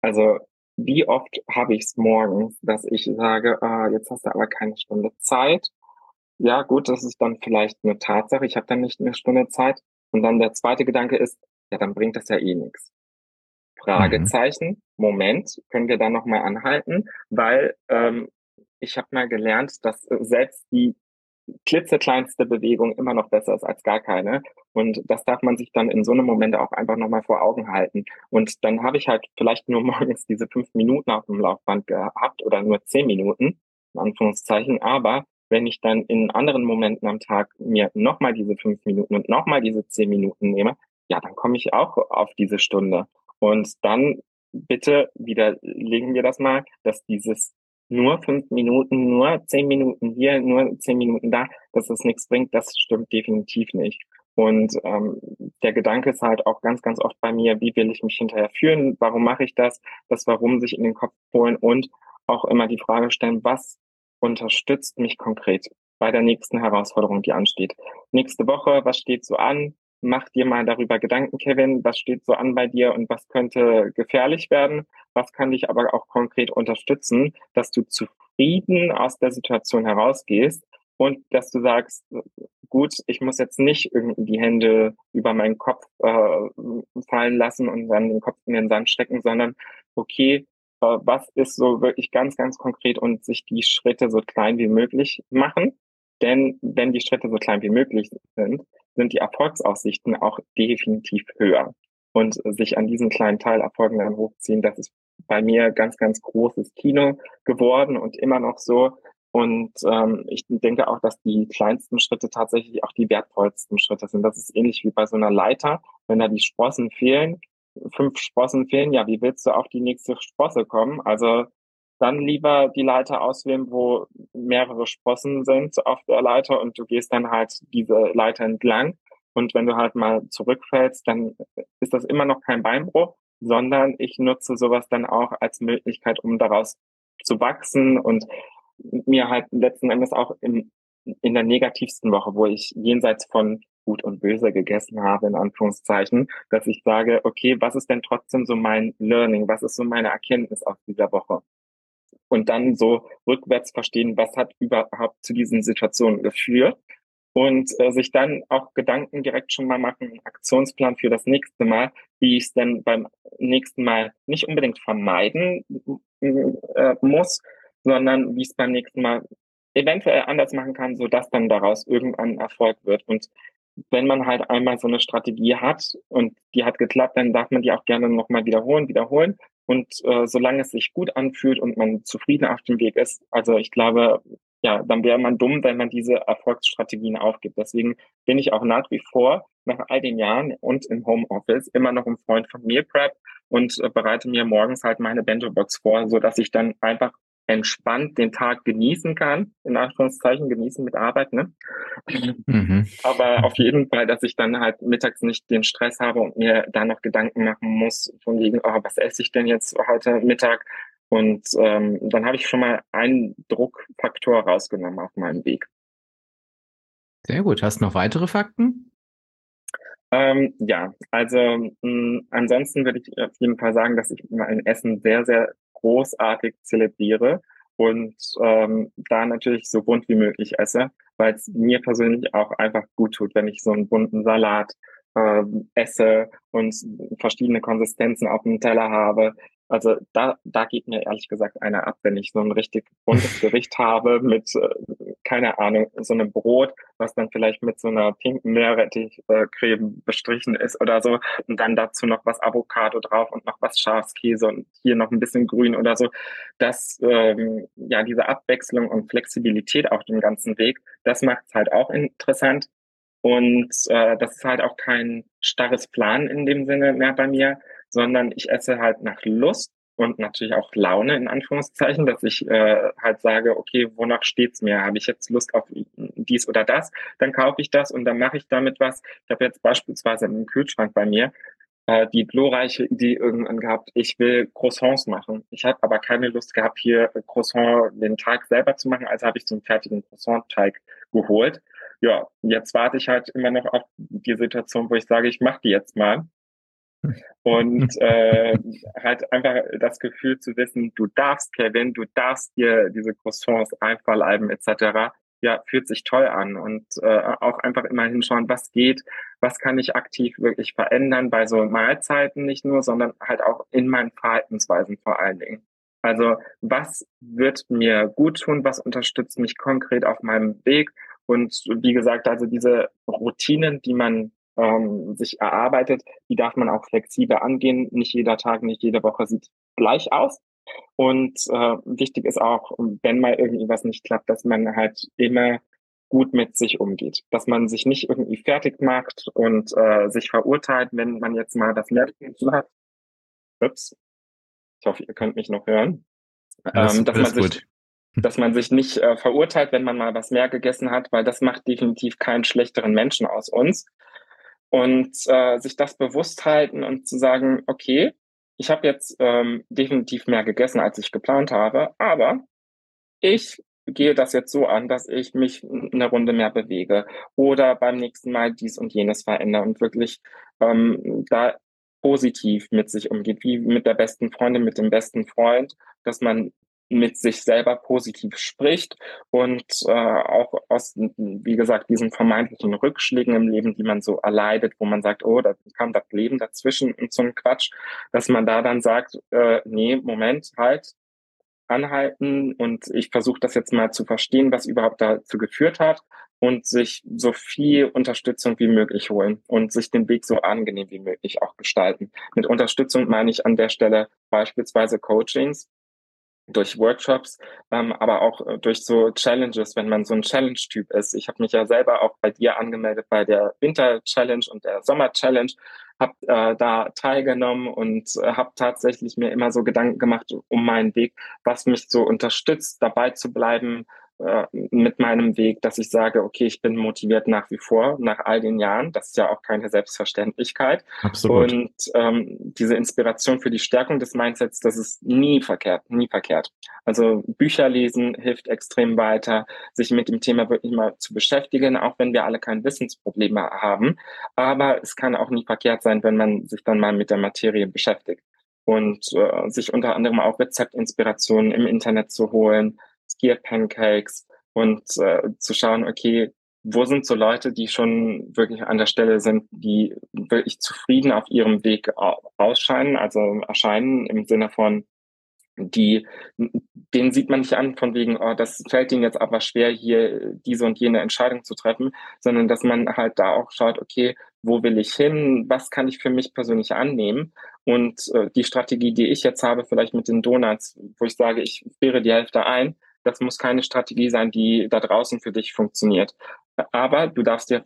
Also wie oft habe ich es morgens, dass ich sage, ah, jetzt hast du aber keine Stunde Zeit. Ja, gut, das ist dann vielleicht eine Tatsache. Ich habe dann nicht eine Stunde Zeit. Und dann der zweite Gedanke ist, ja, dann bringt das ja eh nichts. Fragezeichen. Mhm. Moment, können wir da nochmal anhalten, weil ähm, ich habe mal gelernt, dass äh, selbst die klitzekleinste Bewegung immer noch besser ist als gar keine. Und das darf man sich dann in so einem Moment auch einfach nochmal vor Augen halten. Und dann habe ich halt vielleicht nur morgens diese fünf Minuten auf dem Laufband gehabt oder nur zehn Minuten, in Anführungszeichen. Aber wenn ich dann in anderen Momenten am Tag mir nochmal diese fünf Minuten und nochmal diese zehn Minuten nehme, ja, dann komme ich auch auf diese Stunde. Und dann bitte widerlegen wir das mal, dass dieses nur fünf Minuten, nur zehn Minuten hier, nur zehn Minuten da, dass das nichts bringt, das stimmt definitiv nicht. Und ähm, der Gedanke ist halt auch ganz, ganz oft bei mir, wie will ich mich hinterher fühlen, warum mache ich das, das Warum sich in den Kopf holen und auch immer die Frage stellen, was unterstützt mich konkret bei der nächsten Herausforderung, die ansteht. Nächste Woche, was steht so an? Mach dir mal darüber Gedanken, Kevin, was steht so an bei dir und was könnte gefährlich werden, was kann dich aber auch konkret unterstützen, dass du zufrieden aus der Situation herausgehst und dass du sagst, gut, ich muss jetzt nicht irgendwie die Hände über meinen Kopf äh, fallen lassen und dann den Kopf in den Sand stecken, sondern okay, äh, was ist so wirklich ganz, ganz konkret und sich die Schritte so klein wie möglich machen. Denn wenn die Schritte so klein wie möglich sind, sind die Erfolgsaussichten auch definitiv höher. Und sich an diesen kleinen Teilerfolgen dann hochziehen, das ist bei mir ganz, ganz großes Kino geworden und immer noch so. Und ähm, ich denke auch, dass die kleinsten Schritte tatsächlich auch die wertvollsten Schritte sind. Das ist ähnlich wie bei so einer Leiter. Wenn da die Sprossen fehlen, fünf Sprossen fehlen, ja, wie willst du auf die nächste Sprosse kommen? Also dann lieber die Leiter auswählen, wo mehrere Sprossen sind auf der Leiter und du gehst dann halt diese Leiter entlang. Und wenn du halt mal zurückfällst, dann ist das immer noch kein Beinbruch, sondern ich nutze sowas dann auch als Möglichkeit, um daraus zu wachsen und mir halt letzten Endes auch in, in der negativsten Woche, wo ich jenseits von gut und böse gegessen habe, in Anführungszeichen, dass ich sage, okay, was ist denn trotzdem so mein Learning? Was ist so meine Erkenntnis aus dieser Woche? Und dann so rückwärts verstehen, was hat überhaupt zu diesen Situationen geführt? Und äh, sich dann auch Gedanken direkt schon mal machen, einen Aktionsplan für das nächste Mal, wie ich es denn beim nächsten Mal nicht unbedingt vermeiden äh, muss, sondern wie es beim nächsten Mal eventuell anders machen kann, so dass dann daraus irgendwann Erfolg wird. Und wenn man halt einmal so eine Strategie hat und die hat geklappt, dann darf man die auch gerne nochmal wiederholen, wiederholen. Und äh, solange es sich gut anfühlt und man zufrieden auf dem Weg ist, also ich glaube, ja, dann wäre man dumm, wenn man diese Erfolgsstrategien aufgibt. Deswegen bin ich auch nach wie vor nach all den Jahren und im Homeoffice immer noch ein Freund von Meal Prep und äh, bereite mir morgens halt meine Bento Box vor, so dass ich dann einfach entspannt den Tag genießen kann, in Anführungszeichen genießen mit Arbeit, ne? Mhm. Aber auf jeden Fall, dass ich dann halt mittags nicht den Stress habe und mir da noch Gedanken machen muss, von wegen, oh, was esse ich denn jetzt heute Mittag? Und ähm, dann habe ich schon mal einen Druckfaktor rausgenommen auf meinem Weg. Sehr gut. Hast du noch weitere Fakten? Ähm, ja, also mh, ansonsten würde ich auf jeden Fall sagen, dass ich mein Essen sehr, sehr großartig zelebriere und ähm, da natürlich so bunt wie möglich esse, weil es mir persönlich auch einfach gut tut, wenn ich so einen bunten Salat äh, esse und verschiedene Konsistenzen auf dem Teller habe. Also da, da geht mir ehrlich gesagt einer ab, wenn ich so ein richtig buntes Gericht habe mit, äh, keine Ahnung, so einem Brot, was dann vielleicht mit so einer pinken Meerrettichcreme bestrichen ist oder so und dann dazu noch was Avocado drauf und noch was Schafskäse und hier noch ein bisschen Grün oder so. Das, ähm, ja, diese Abwechslung und Flexibilität auf dem ganzen Weg, das macht es halt auch interessant. Und äh, das ist halt auch kein starres Plan in dem Sinne mehr bei mir, sondern ich esse halt nach Lust und natürlich auch Laune in Anführungszeichen, dass ich äh, halt sage, okay, wonach steht's mir? Habe ich jetzt Lust auf dies oder das? Dann kaufe ich das und dann mache ich damit was. Ich habe jetzt beispielsweise im Kühlschrank bei mir äh, die glorreiche Idee irgendwann gehabt, ich will Croissants machen. Ich habe aber keine Lust gehabt, hier Croissant den Teig selber zu machen, also habe ich einen fertigen Croissant-Teig geholt. Ja, jetzt warte ich halt immer noch auf die Situation, wo ich sage, ich mache die jetzt mal und äh, halt einfach das Gefühl zu wissen, du darfst, Kevin, du darfst dir diese Croissants einverleiben etc. Ja, fühlt sich toll an und äh, auch einfach immer hinschauen, was geht, was kann ich aktiv wirklich verändern bei so Mahlzeiten nicht nur, sondern halt auch in meinen Verhaltensweisen vor allen Dingen. Also was wird mir gut tun, was unterstützt mich konkret auf meinem Weg und wie gesagt, also diese Routinen, die man ähm, sich erarbeitet, die darf man auch flexibel angehen. Nicht jeder Tag, nicht jede Woche sieht gleich aus. Und äh, wichtig ist auch, wenn mal irgendwie was nicht klappt, dass man halt immer gut mit sich umgeht, dass man sich nicht irgendwie fertig macht und äh, sich verurteilt, wenn man jetzt mal das Nerven hat. Ups. Ich hoffe, ihr könnt mich noch hören. Alles, ähm, dass man sich, gut dass man sich nicht äh, verurteilt, wenn man mal was mehr gegessen hat, weil das macht definitiv keinen schlechteren Menschen aus uns. Und äh, sich das bewusst halten und zu sagen, okay, ich habe jetzt ähm, definitiv mehr gegessen, als ich geplant habe, aber ich gehe das jetzt so an, dass ich mich eine Runde mehr bewege oder beim nächsten Mal dies und jenes verändere und wirklich ähm, da positiv mit sich umgeht, wie mit der besten Freundin, mit dem besten Freund, dass man mit sich selber positiv spricht und äh, auch aus, wie gesagt, diesen vermeintlichen Rückschlägen im Leben, die man so erleidet, wo man sagt, oh, da kam das Leben dazwischen und so ein Quatsch, dass man da dann sagt, äh, nee, Moment, halt, anhalten und ich versuche das jetzt mal zu verstehen, was überhaupt dazu geführt hat und sich so viel Unterstützung wie möglich holen und sich den Weg so angenehm wie möglich auch gestalten. Mit Unterstützung meine ich an der Stelle beispielsweise Coachings, durch Workshops, ähm, aber auch äh, durch so Challenges, wenn man so ein Challenge-Typ ist. Ich habe mich ja selber auch bei dir angemeldet bei der Winter-Challenge und der Sommer-Challenge, habe äh, da teilgenommen und äh, habe tatsächlich mir immer so Gedanken gemacht um meinen Weg, was mich so unterstützt, dabei zu bleiben, äh, mit meinem Weg, dass ich sage, okay, ich bin motiviert nach wie vor, nach all den Jahren. Das ist ja auch keine Selbstverständlichkeit. Absolut. Und ähm, diese Inspiration für die Stärkung des Mindsets, das ist nie verkehrt, nie verkehrt. Also Bücher lesen hilft extrem weiter, sich mit dem Thema wirklich mal zu beschäftigen, auch wenn wir alle kein Wissensproblem haben. Aber es kann auch nie verkehrt sein, wenn man sich dann mal mit der Materie beschäftigt und äh, sich unter anderem auch Rezeptinspirationen im Internet zu holen, Skier Pancakes und äh, zu schauen, okay, wo sind so Leute, die schon wirklich an der Stelle sind, die wirklich zufrieden auf ihrem Weg ausscheinen, also erscheinen im Sinne von, die, den sieht man nicht an von wegen, oh, das fällt ihnen jetzt aber schwer, hier diese und jene Entscheidung zu treffen, sondern dass man halt da auch schaut, okay, wo will ich hin, was kann ich für mich persönlich annehmen? Und äh, die Strategie, die ich jetzt habe, vielleicht mit den Donuts, wo ich sage, ich friere die Hälfte ein, das muss keine Strategie sein, die da draußen für dich funktioniert. Aber du darfst dir,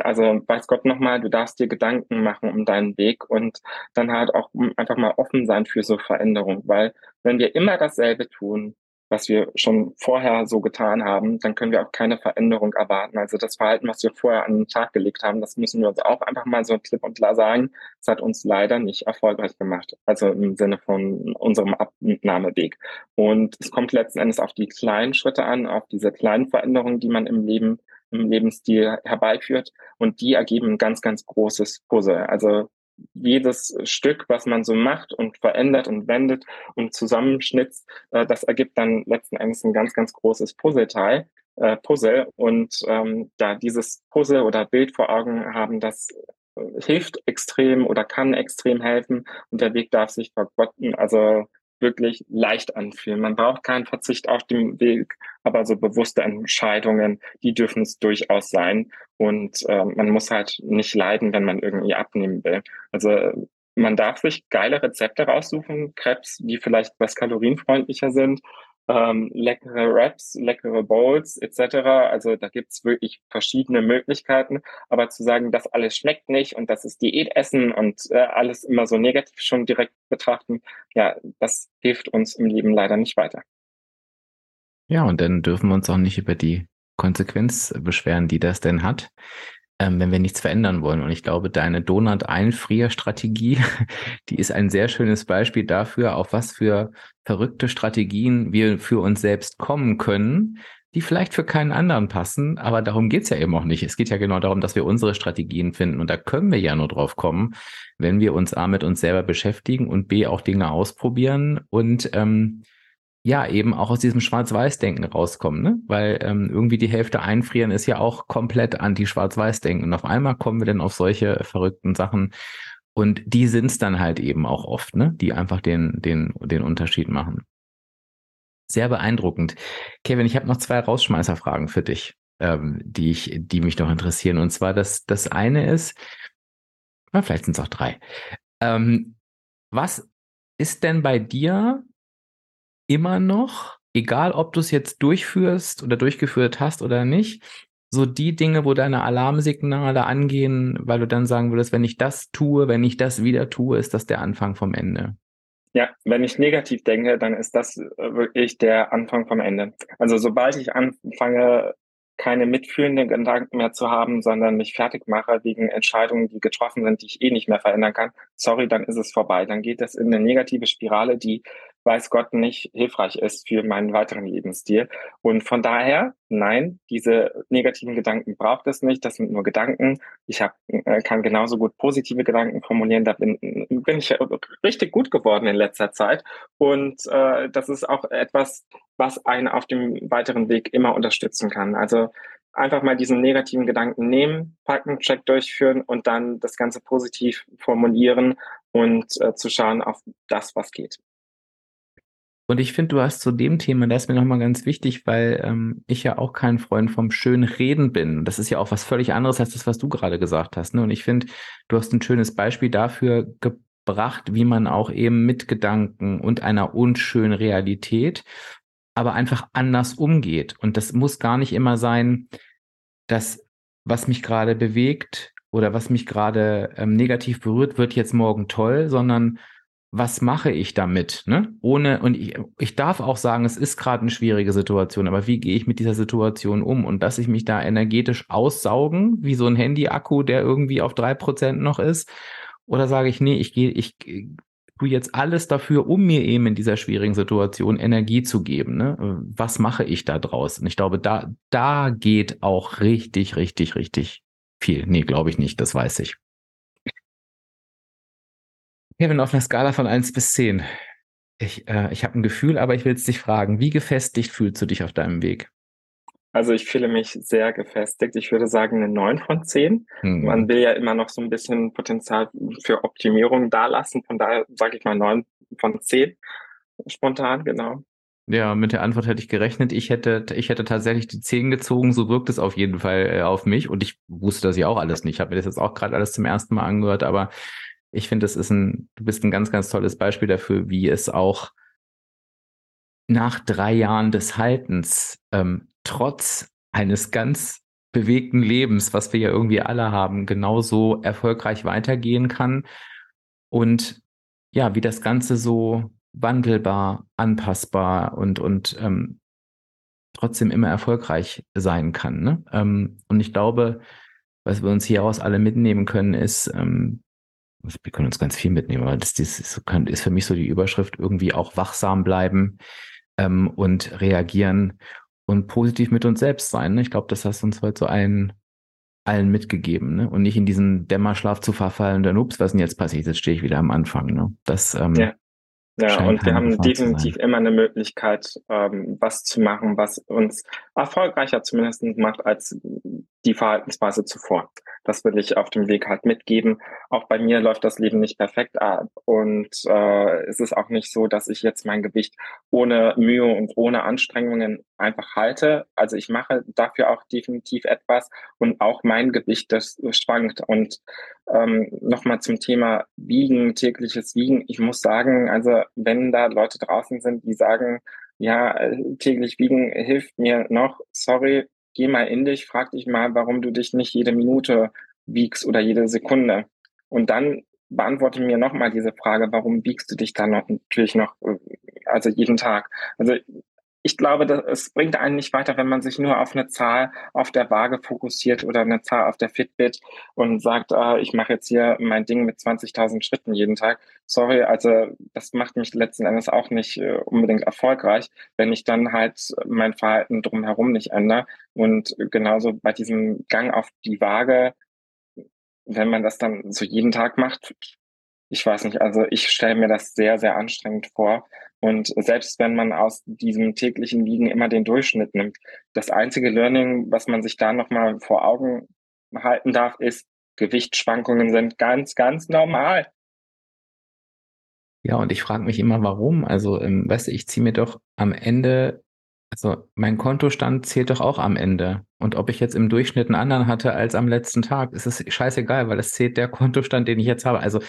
also weiß Gott nochmal, du darfst dir Gedanken machen um deinen Weg und dann halt auch einfach mal offen sein für so Veränderung, weil wenn wir immer dasselbe tun, was wir schon vorher so getan haben, dann können wir auch keine Veränderung erwarten. Also das Verhalten, was wir vorher an den Tag gelegt haben, das müssen wir uns auch einfach mal so klipp und klar sagen. Es hat uns leider nicht erfolgreich gemacht. Also im Sinne von unserem Abnahmeweg. Und es kommt letzten Endes auf die kleinen Schritte an, auf diese kleinen Veränderungen, die man im Leben im Lebensstil herbeiführt und die ergeben ein ganz, ganz großes Puzzle. Also jedes Stück, was man so macht und verändert und wendet und zusammenschnitzt, äh, das ergibt dann letzten Endes ein ganz, ganz großes Puzzleteil. Äh, Puzzle und ähm, da dieses Puzzle oder Bild vor Augen haben, das äh, hilft extrem oder kann extrem helfen und der Weg darf sich vergotten, also wirklich leicht anfühlen. Man braucht keinen Verzicht auf dem Weg, aber so bewusste Entscheidungen, die dürfen es durchaus sein. Und äh, man muss halt nicht leiden, wenn man irgendwie abnehmen will. Also man darf sich geile Rezepte raussuchen, Krebs, die vielleicht was kalorienfreundlicher sind ähm, leckere Wraps, leckere Bowls etc. Also da gibt's wirklich verschiedene Möglichkeiten. Aber zu sagen, das alles schmeckt nicht und das ist Diätessen und äh, alles immer so negativ schon direkt betrachten, ja, das hilft uns im Leben leider nicht weiter. Ja, und dann dürfen wir uns auch nicht über die Konsequenz beschweren, die das denn hat ähm, wenn wir nichts verändern wollen. Und ich glaube, deine Donut-Einfrierstrategie, die ist ein sehr schönes Beispiel dafür, auf was für verrückte Strategien wir für uns selbst kommen können, die vielleicht für keinen anderen passen, aber darum geht's ja eben auch nicht. Es geht ja genau darum, dass wir unsere Strategien finden und da können wir ja nur drauf kommen, wenn wir uns A mit uns selber beschäftigen und B auch Dinge ausprobieren und ähm, ja, eben auch aus diesem Schwarz-Weiß-Denken rauskommen, ne? Weil ähm, irgendwie die Hälfte einfrieren ist ja auch komplett anti-Schwarz-Weiß-Denken. Und auf einmal kommen wir dann auf solche verrückten Sachen. Und die sind's dann halt eben auch oft, ne? Die einfach den, den, den Unterschied machen. Sehr beeindruckend. Kevin, ich habe noch zwei Rausschmeißerfragen für dich, ähm, die ich, die mich noch interessieren. Und zwar das, das eine ist, na, vielleicht sind es auch drei. Ähm, was ist denn bei dir immer noch, egal ob du es jetzt durchführst oder durchgeführt hast oder nicht, so die Dinge, wo deine Alarmsignale angehen, weil du dann sagen würdest, wenn ich das tue, wenn ich das wieder tue, ist das der Anfang vom Ende. Ja, wenn ich negativ denke, dann ist das äh, wirklich der Anfang vom Ende. Also sobald ich anfange, keine mitfühlenden Gedanken mehr zu haben, sondern mich fertig mache wegen Entscheidungen, die getroffen sind, die ich eh nicht mehr verändern kann, sorry, dann ist es vorbei. Dann geht das in eine negative Spirale, die weiß Gott nicht hilfreich ist für meinen weiteren Lebensstil. Und von daher, nein, diese negativen Gedanken braucht es nicht. Das sind nur Gedanken. Ich hab, äh, kann genauso gut positive Gedanken formulieren. Da bin, bin ich richtig gut geworden in letzter Zeit. Und äh, das ist auch etwas, was einen auf dem weiteren Weg immer unterstützen kann. Also einfach mal diesen negativen Gedanken nehmen, packen, Check durchführen und dann das Ganze positiv formulieren und äh, zu schauen auf das, was geht. Und ich finde, du hast zu dem Thema, das ist mir nochmal ganz wichtig, weil ähm, ich ja auch kein Freund vom schönen Reden bin. Das ist ja auch was völlig anderes als das, was du gerade gesagt hast. Ne? Und ich finde, du hast ein schönes Beispiel dafür gebracht, wie man auch eben mit Gedanken und einer unschönen Realität aber einfach anders umgeht. Und das muss gar nicht immer sein, dass was mich gerade bewegt oder was mich gerade ähm, negativ berührt, wird jetzt morgen toll, sondern was mache ich damit? Ne? Ohne, und ich, ich darf auch sagen, es ist gerade eine schwierige Situation, aber wie gehe ich mit dieser Situation um? Und dass ich mich da energetisch aussaugen, wie so ein Handy-Akku, der irgendwie auf drei Prozent noch ist, oder sage ich, nee, ich gehe, ich tue jetzt alles dafür, um mir eben in dieser schwierigen Situation Energie zu geben. Ne? Was mache ich da draus? Und ich glaube, da, da geht auch richtig, richtig, richtig viel. Nee, glaube ich nicht, das weiß ich. Kevin, auf einer Skala von 1 bis 10. Ich, äh, ich habe ein Gefühl, aber ich will es dich fragen. Wie gefestigt fühlst du dich auf deinem Weg? Also ich fühle mich sehr gefestigt. Ich würde sagen eine 9 von 10. Mhm. Man will ja immer noch so ein bisschen Potenzial für Optimierung da lassen. Von daher sage ich mal 9 von 10. Spontan, genau. Ja, mit der Antwort hätte ich gerechnet. Ich hätte, ich hätte tatsächlich die 10 gezogen. So wirkt es auf jeden Fall äh, auf mich. Und ich wusste das ja auch alles nicht. Ich habe mir das jetzt auch gerade alles zum ersten Mal angehört. Aber ich finde, das ist ein, du bist ein ganz, ganz tolles Beispiel dafür, wie es auch nach drei Jahren des Haltens ähm, trotz eines ganz bewegten Lebens, was wir ja irgendwie alle haben, genauso erfolgreich weitergehen kann. Und ja, wie das Ganze so wandelbar, anpassbar und, und ähm, trotzdem immer erfolgreich sein kann. Ne? Ähm, und ich glaube, was wir uns hieraus alle mitnehmen können, ist, ähm, wir können uns ganz viel mitnehmen, aber das, das ist, ist für mich so die Überschrift, irgendwie auch wachsam bleiben ähm, und reagieren und positiv mit uns selbst sein. Ne? Ich glaube, das hast du uns heute so allen, allen mitgegeben ne? und nicht in diesen Dämmerschlaf zu verfallen, dann ups, was ist denn jetzt passiert? Jetzt stehe ich wieder am Anfang. Ne? Das, ähm, ja. Ja, und wir haben definitiv immer eine Möglichkeit, ähm, was zu machen, was uns erfolgreicher zumindest macht als die Verhaltensweise zuvor. Das will ich auf dem Weg halt mitgeben. Auch bei mir läuft das Leben nicht perfekt ab. Und äh, es ist auch nicht so, dass ich jetzt mein Gewicht ohne Mühe und ohne Anstrengungen einfach halte. Also ich mache dafür auch definitiv etwas und auch mein Gewicht, das schwankt. Und ähm, nochmal zum Thema Wiegen, tägliches Wiegen. Ich muss sagen, also wenn da Leute draußen sind, die sagen, ja, täglich wiegen hilft mir noch, sorry, geh mal in dich, frag dich mal, warum du dich nicht jede Minute wiegst oder jede Sekunde. Und dann beantworte mir nochmal diese Frage, warum wiegst du dich dann noch, natürlich noch, äh, also jeden Tag? Also ich glaube, dass, es bringt einen nicht weiter, wenn man sich nur auf eine Zahl auf der Waage fokussiert oder eine Zahl auf der Fitbit und sagt, ah, ich mache jetzt hier mein Ding mit 20.000 Schritten jeden Tag. Sorry, also das macht mich letzten Endes auch nicht äh, unbedingt erfolgreich, wenn ich dann halt mein Verhalten drumherum nicht ändere. Und genauso bei diesem Gang auf die Waage, wenn man das dann so jeden Tag macht, ich weiß nicht, also ich stelle mir das sehr, sehr anstrengend vor. Und selbst wenn man aus diesem täglichen Wiegen immer den Durchschnitt nimmt, das einzige Learning, was man sich da nochmal vor Augen halten darf, ist, Gewichtsschwankungen sind ganz, ganz normal. Ja, und ich frage mich immer, warum. Also, ähm, weißt du, ich ziehe mir doch am Ende, also mein Kontostand zählt doch auch am Ende. Und ob ich jetzt im Durchschnitt einen anderen hatte als am letzten Tag, ist es scheißegal, weil es zählt der Kontostand, den ich jetzt habe. Also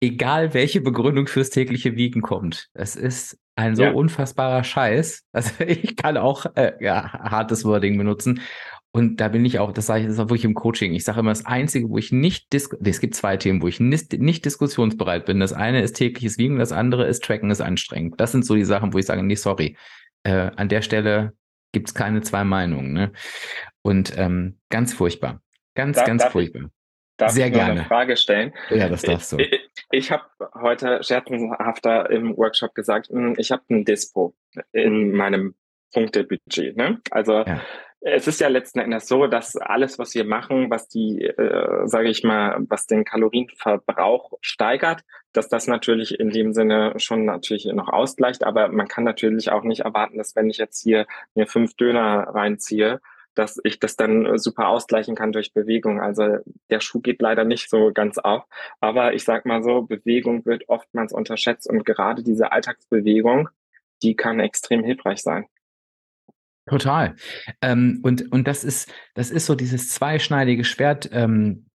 egal welche Begründung fürs tägliche Wiegen kommt. Es ist ein so ja. unfassbarer Scheiß. Also ich kann auch äh, ja, hartes Wording benutzen. Und da bin ich auch, das sage ich, das ist auch wirklich im Coaching. Ich sage immer, das Einzige, wo ich nicht, dis es gibt zwei Themen, wo ich nicht, nicht diskussionsbereit bin. Das eine ist tägliches Wiegen, das andere ist Tracken ist anstrengend. Das sind so die Sachen, wo ich sage, nee, sorry. Äh, an der Stelle gibt's keine zwei Meinungen. Ne? Und ähm, ganz furchtbar. Ganz, da, ganz furchtbar. Darf Sehr ich gerne. eine Frage stellen? Ja, das darfst du. Ich, ich habe heute scherzhafter im Workshop gesagt, hm, ich habe ein Dispo in meinem Punktebudget. Ne? Also ja. es ist ja letzten Endes so, dass alles, was wir machen, was die, äh, sage ich mal, was den Kalorienverbrauch steigert, dass das natürlich in dem Sinne schon natürlich noch ausgleicht. Aber man kann natürlich auch nicht erwarten, dass wenn ich jetzt hier mir fünf Döner reinziehe, dass ich das dann äh, super ausgleichen kann durch Bewegung. Also der Schuh geht leider nicht so ganz auf. Aber ich sag mal so, Bewegung wird oftmals unterschätzt und gerade diese Alltagsbewegung, die kann extrem hilfreich sein. Total. Ähm, und, und das ist, das ist so dieses zweischneidige Schwert, ähm, äh,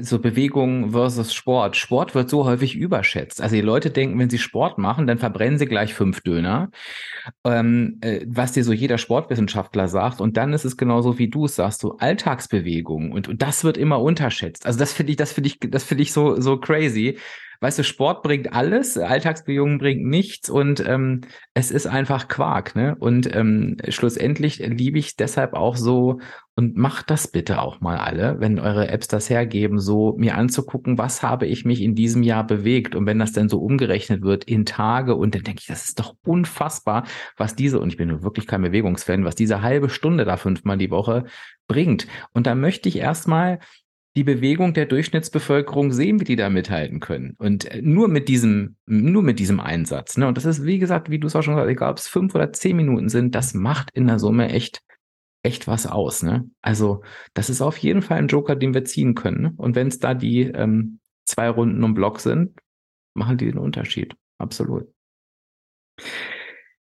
so Bewegung versus Sport. Sport wird so häufig überschätzt. Also die Leute denken, wenn sie Sport machen, dann verbrennen sie gleich fünf Döner, ähm, äh, was dir so jeder Sportwissenschaftler sagt. Und dann ist es genauso wie du es sagst, so Alltagsbewegung. Und, und das wird immer unterschätzt. Also das finde ich, das finde ich, das finde ich so, so crazy weißt du, Sport bringt alles, Alltagsbewegung bringt nichts und ähm, es ist einfach Quark, ne? Und ähm, schlussendlich liebe ich deshalb auch so und macht das bitte auch mal alle, wenn eure Apps das hergeben, so mir anzugucken, was habe ich mich in diesem Jahr bewegt und wenn das dann so umgerechnet wird in Tage und dann denke ich, das ist doch unfassbar, was diese und ich bin wirklich kein Bewegungsfan, was diese halbe Stunde da fünfmal die Woche bringt. Und da möchte ich erstmal die Bewegung der Durchschnittsbevölkerung sehen, wie die da mithalten können. Und äh, nur mit diesem, nur mit diesem Einsatz. Ne? Und das ist, wie gesagt, wie du es auch schon gesagt hast, egal ob es fünf oder zehn Minuten sind, das macht in der Summe echt, echt was aus. Ne? Also, das ist auf jeden Fall ein Joker, den wir ziehen können. Ne? Und wenn es da die ähm, zwei Runden um Block sind, machen die den Unterschied. Absolut.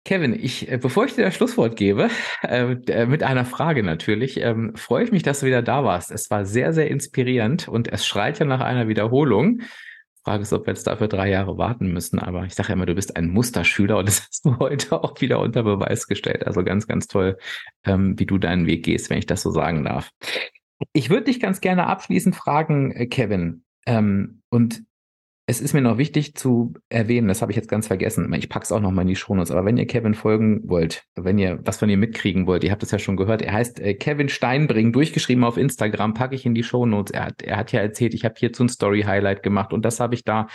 Kevin, ich, äh, bevor ich dir das Schlusswort gebe, äh, äh, mit einer Frage natürlich, ähm, freue ich mich, dass du wieder da warst. Es war sehr, sehr inspirierend und es schreit ja nach einer Wiederholung. Frage ist, ob wir jetzt dafür drei Jahre warten müssen, aber ich sage ja immer, du bist ein Musterschüler und das hast du heute auch wieder unter Beweis gestellt. Also ganz, ganz toll, ähm, wie du deinen Weg gehst, wenn ich das so sagen darf. Ich würde dich ganz gerne abschließend fragen, äh, Kevin, ähm, und es ist mir noch wichtig zu erwähnen, das habe ich jetzt ganz vergessen. Ich packe es auch noch mal in die Shownotes. Aber wenn ihr Kevin folgen wollt, wenn ihr was von ihm mitkriegen wollt, ihr habt es ja schon gehört, er heißt äh, Kevin Steinbring, durchgeschrieben auf Instagram, packe ich in die Shownotes. Er hat, er hat ja erzählt, ich habe hierzu ein Story-Highlight gemacht und das habe ich da.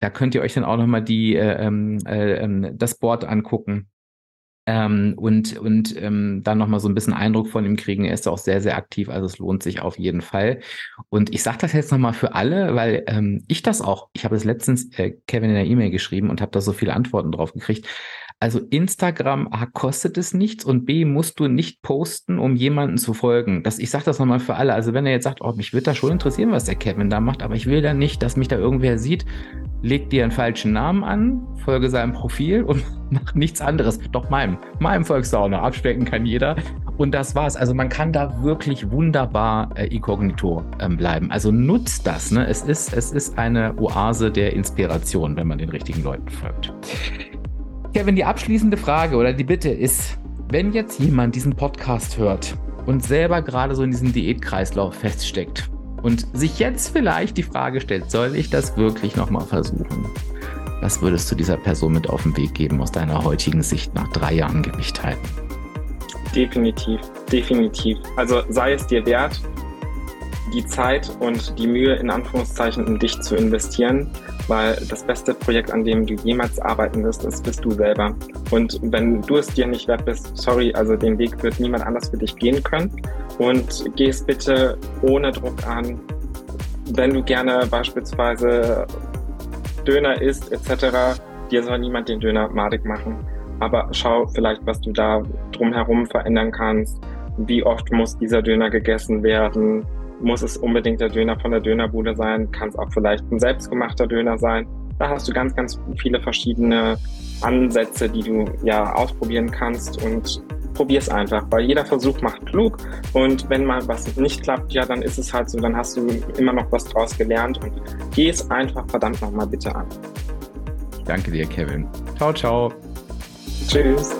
Da könnt ihr euch dann auch noch mal die, äh, ähm, äh, ähm, das Board angucken ähm, und und ähm, dann nochmal so ein bisschen Eindruck von ihm kriegen. Er ist auch sehr, sehr aktiv, also es lohnt sich auf jeden Fall. Und ich sage das jetzt nochmal für alle, weil ähm, ich das auch, ich habe es letztens äh, Kevin in der E-Mail geschrieben und habe da so viele Antworten drauf gekriegt. Also Instagram A kostet es nichts und B musst du nicht posten, um jemanden zu folgen. Das, ich sage das nochmal für alle. Also wenn er jetzt sagt, oh, mich würde da schon interessieren, was der Kevin da macht, aber ich will da nicht, dass mich da irgendwer sieht, leg dir einen falschen Namen an, folge seinem Profil und mach nichts anderes. Doch meinem. Meinem noch. Abspecken kann jeder. Und das war's. Also man kann da wirklich wunderbar äh, inkognito ähm, bleiben. Also nutzt das. Ne? Es, ist, es ist eine Oase der Inspiration, wenn man den richtigen Leuten folgt. Kevin, die abschließende Frage oder die Bitte ist, wenn jetzt jemand diesen Podcast hört und selber gerade so in diesem Diätkreislauf feststeckt und sich jetzt vielleicht die Frage stellt, soll ich das wirklich nochmal versuchen? Was würdest du dieser Person mit auf den Weg geben aus deiner heutigen Sicht nach drei Jahren Gewicht halten? Definitiv, definitiv. Also sei es dir wert, die Zeit und die Mühe in Anführungszeichen in dich zu investieren, weil das beste Projekt, an dem du jemals arbeiten wirst, das bist du selber. Und wenn du es dir nicht wert bist, sorry, also den Weg wird niemand anders für dich gehen können. Und geh es bitte ohne Druck an. Wenn du gerne beispielsweise Döner isst etc., dir soll niemand den Döner madig machen. Aber schau vielleicht, was du da drumherum verändern kannst. Wie oft muss dieser Döner gegessen werden? Muss es unbedingt der Döner von der Dönerbude sein, kann es auch vielleicht ein selbstgemachter Döner sein. Da hast du ganz, ganz viele verschiedene Ansätze, die du ja ausprobieren kannst und probier es einfach, weil jeder Versuch macht klug und wenn mal was nicht klappt, ja, dann ist es halt so, dann hast du immer noch was draus gelernt und geh es einfach verdammt nochmal bitte an. Danke dir, Kevin. Ciao, ciao. Tschüss.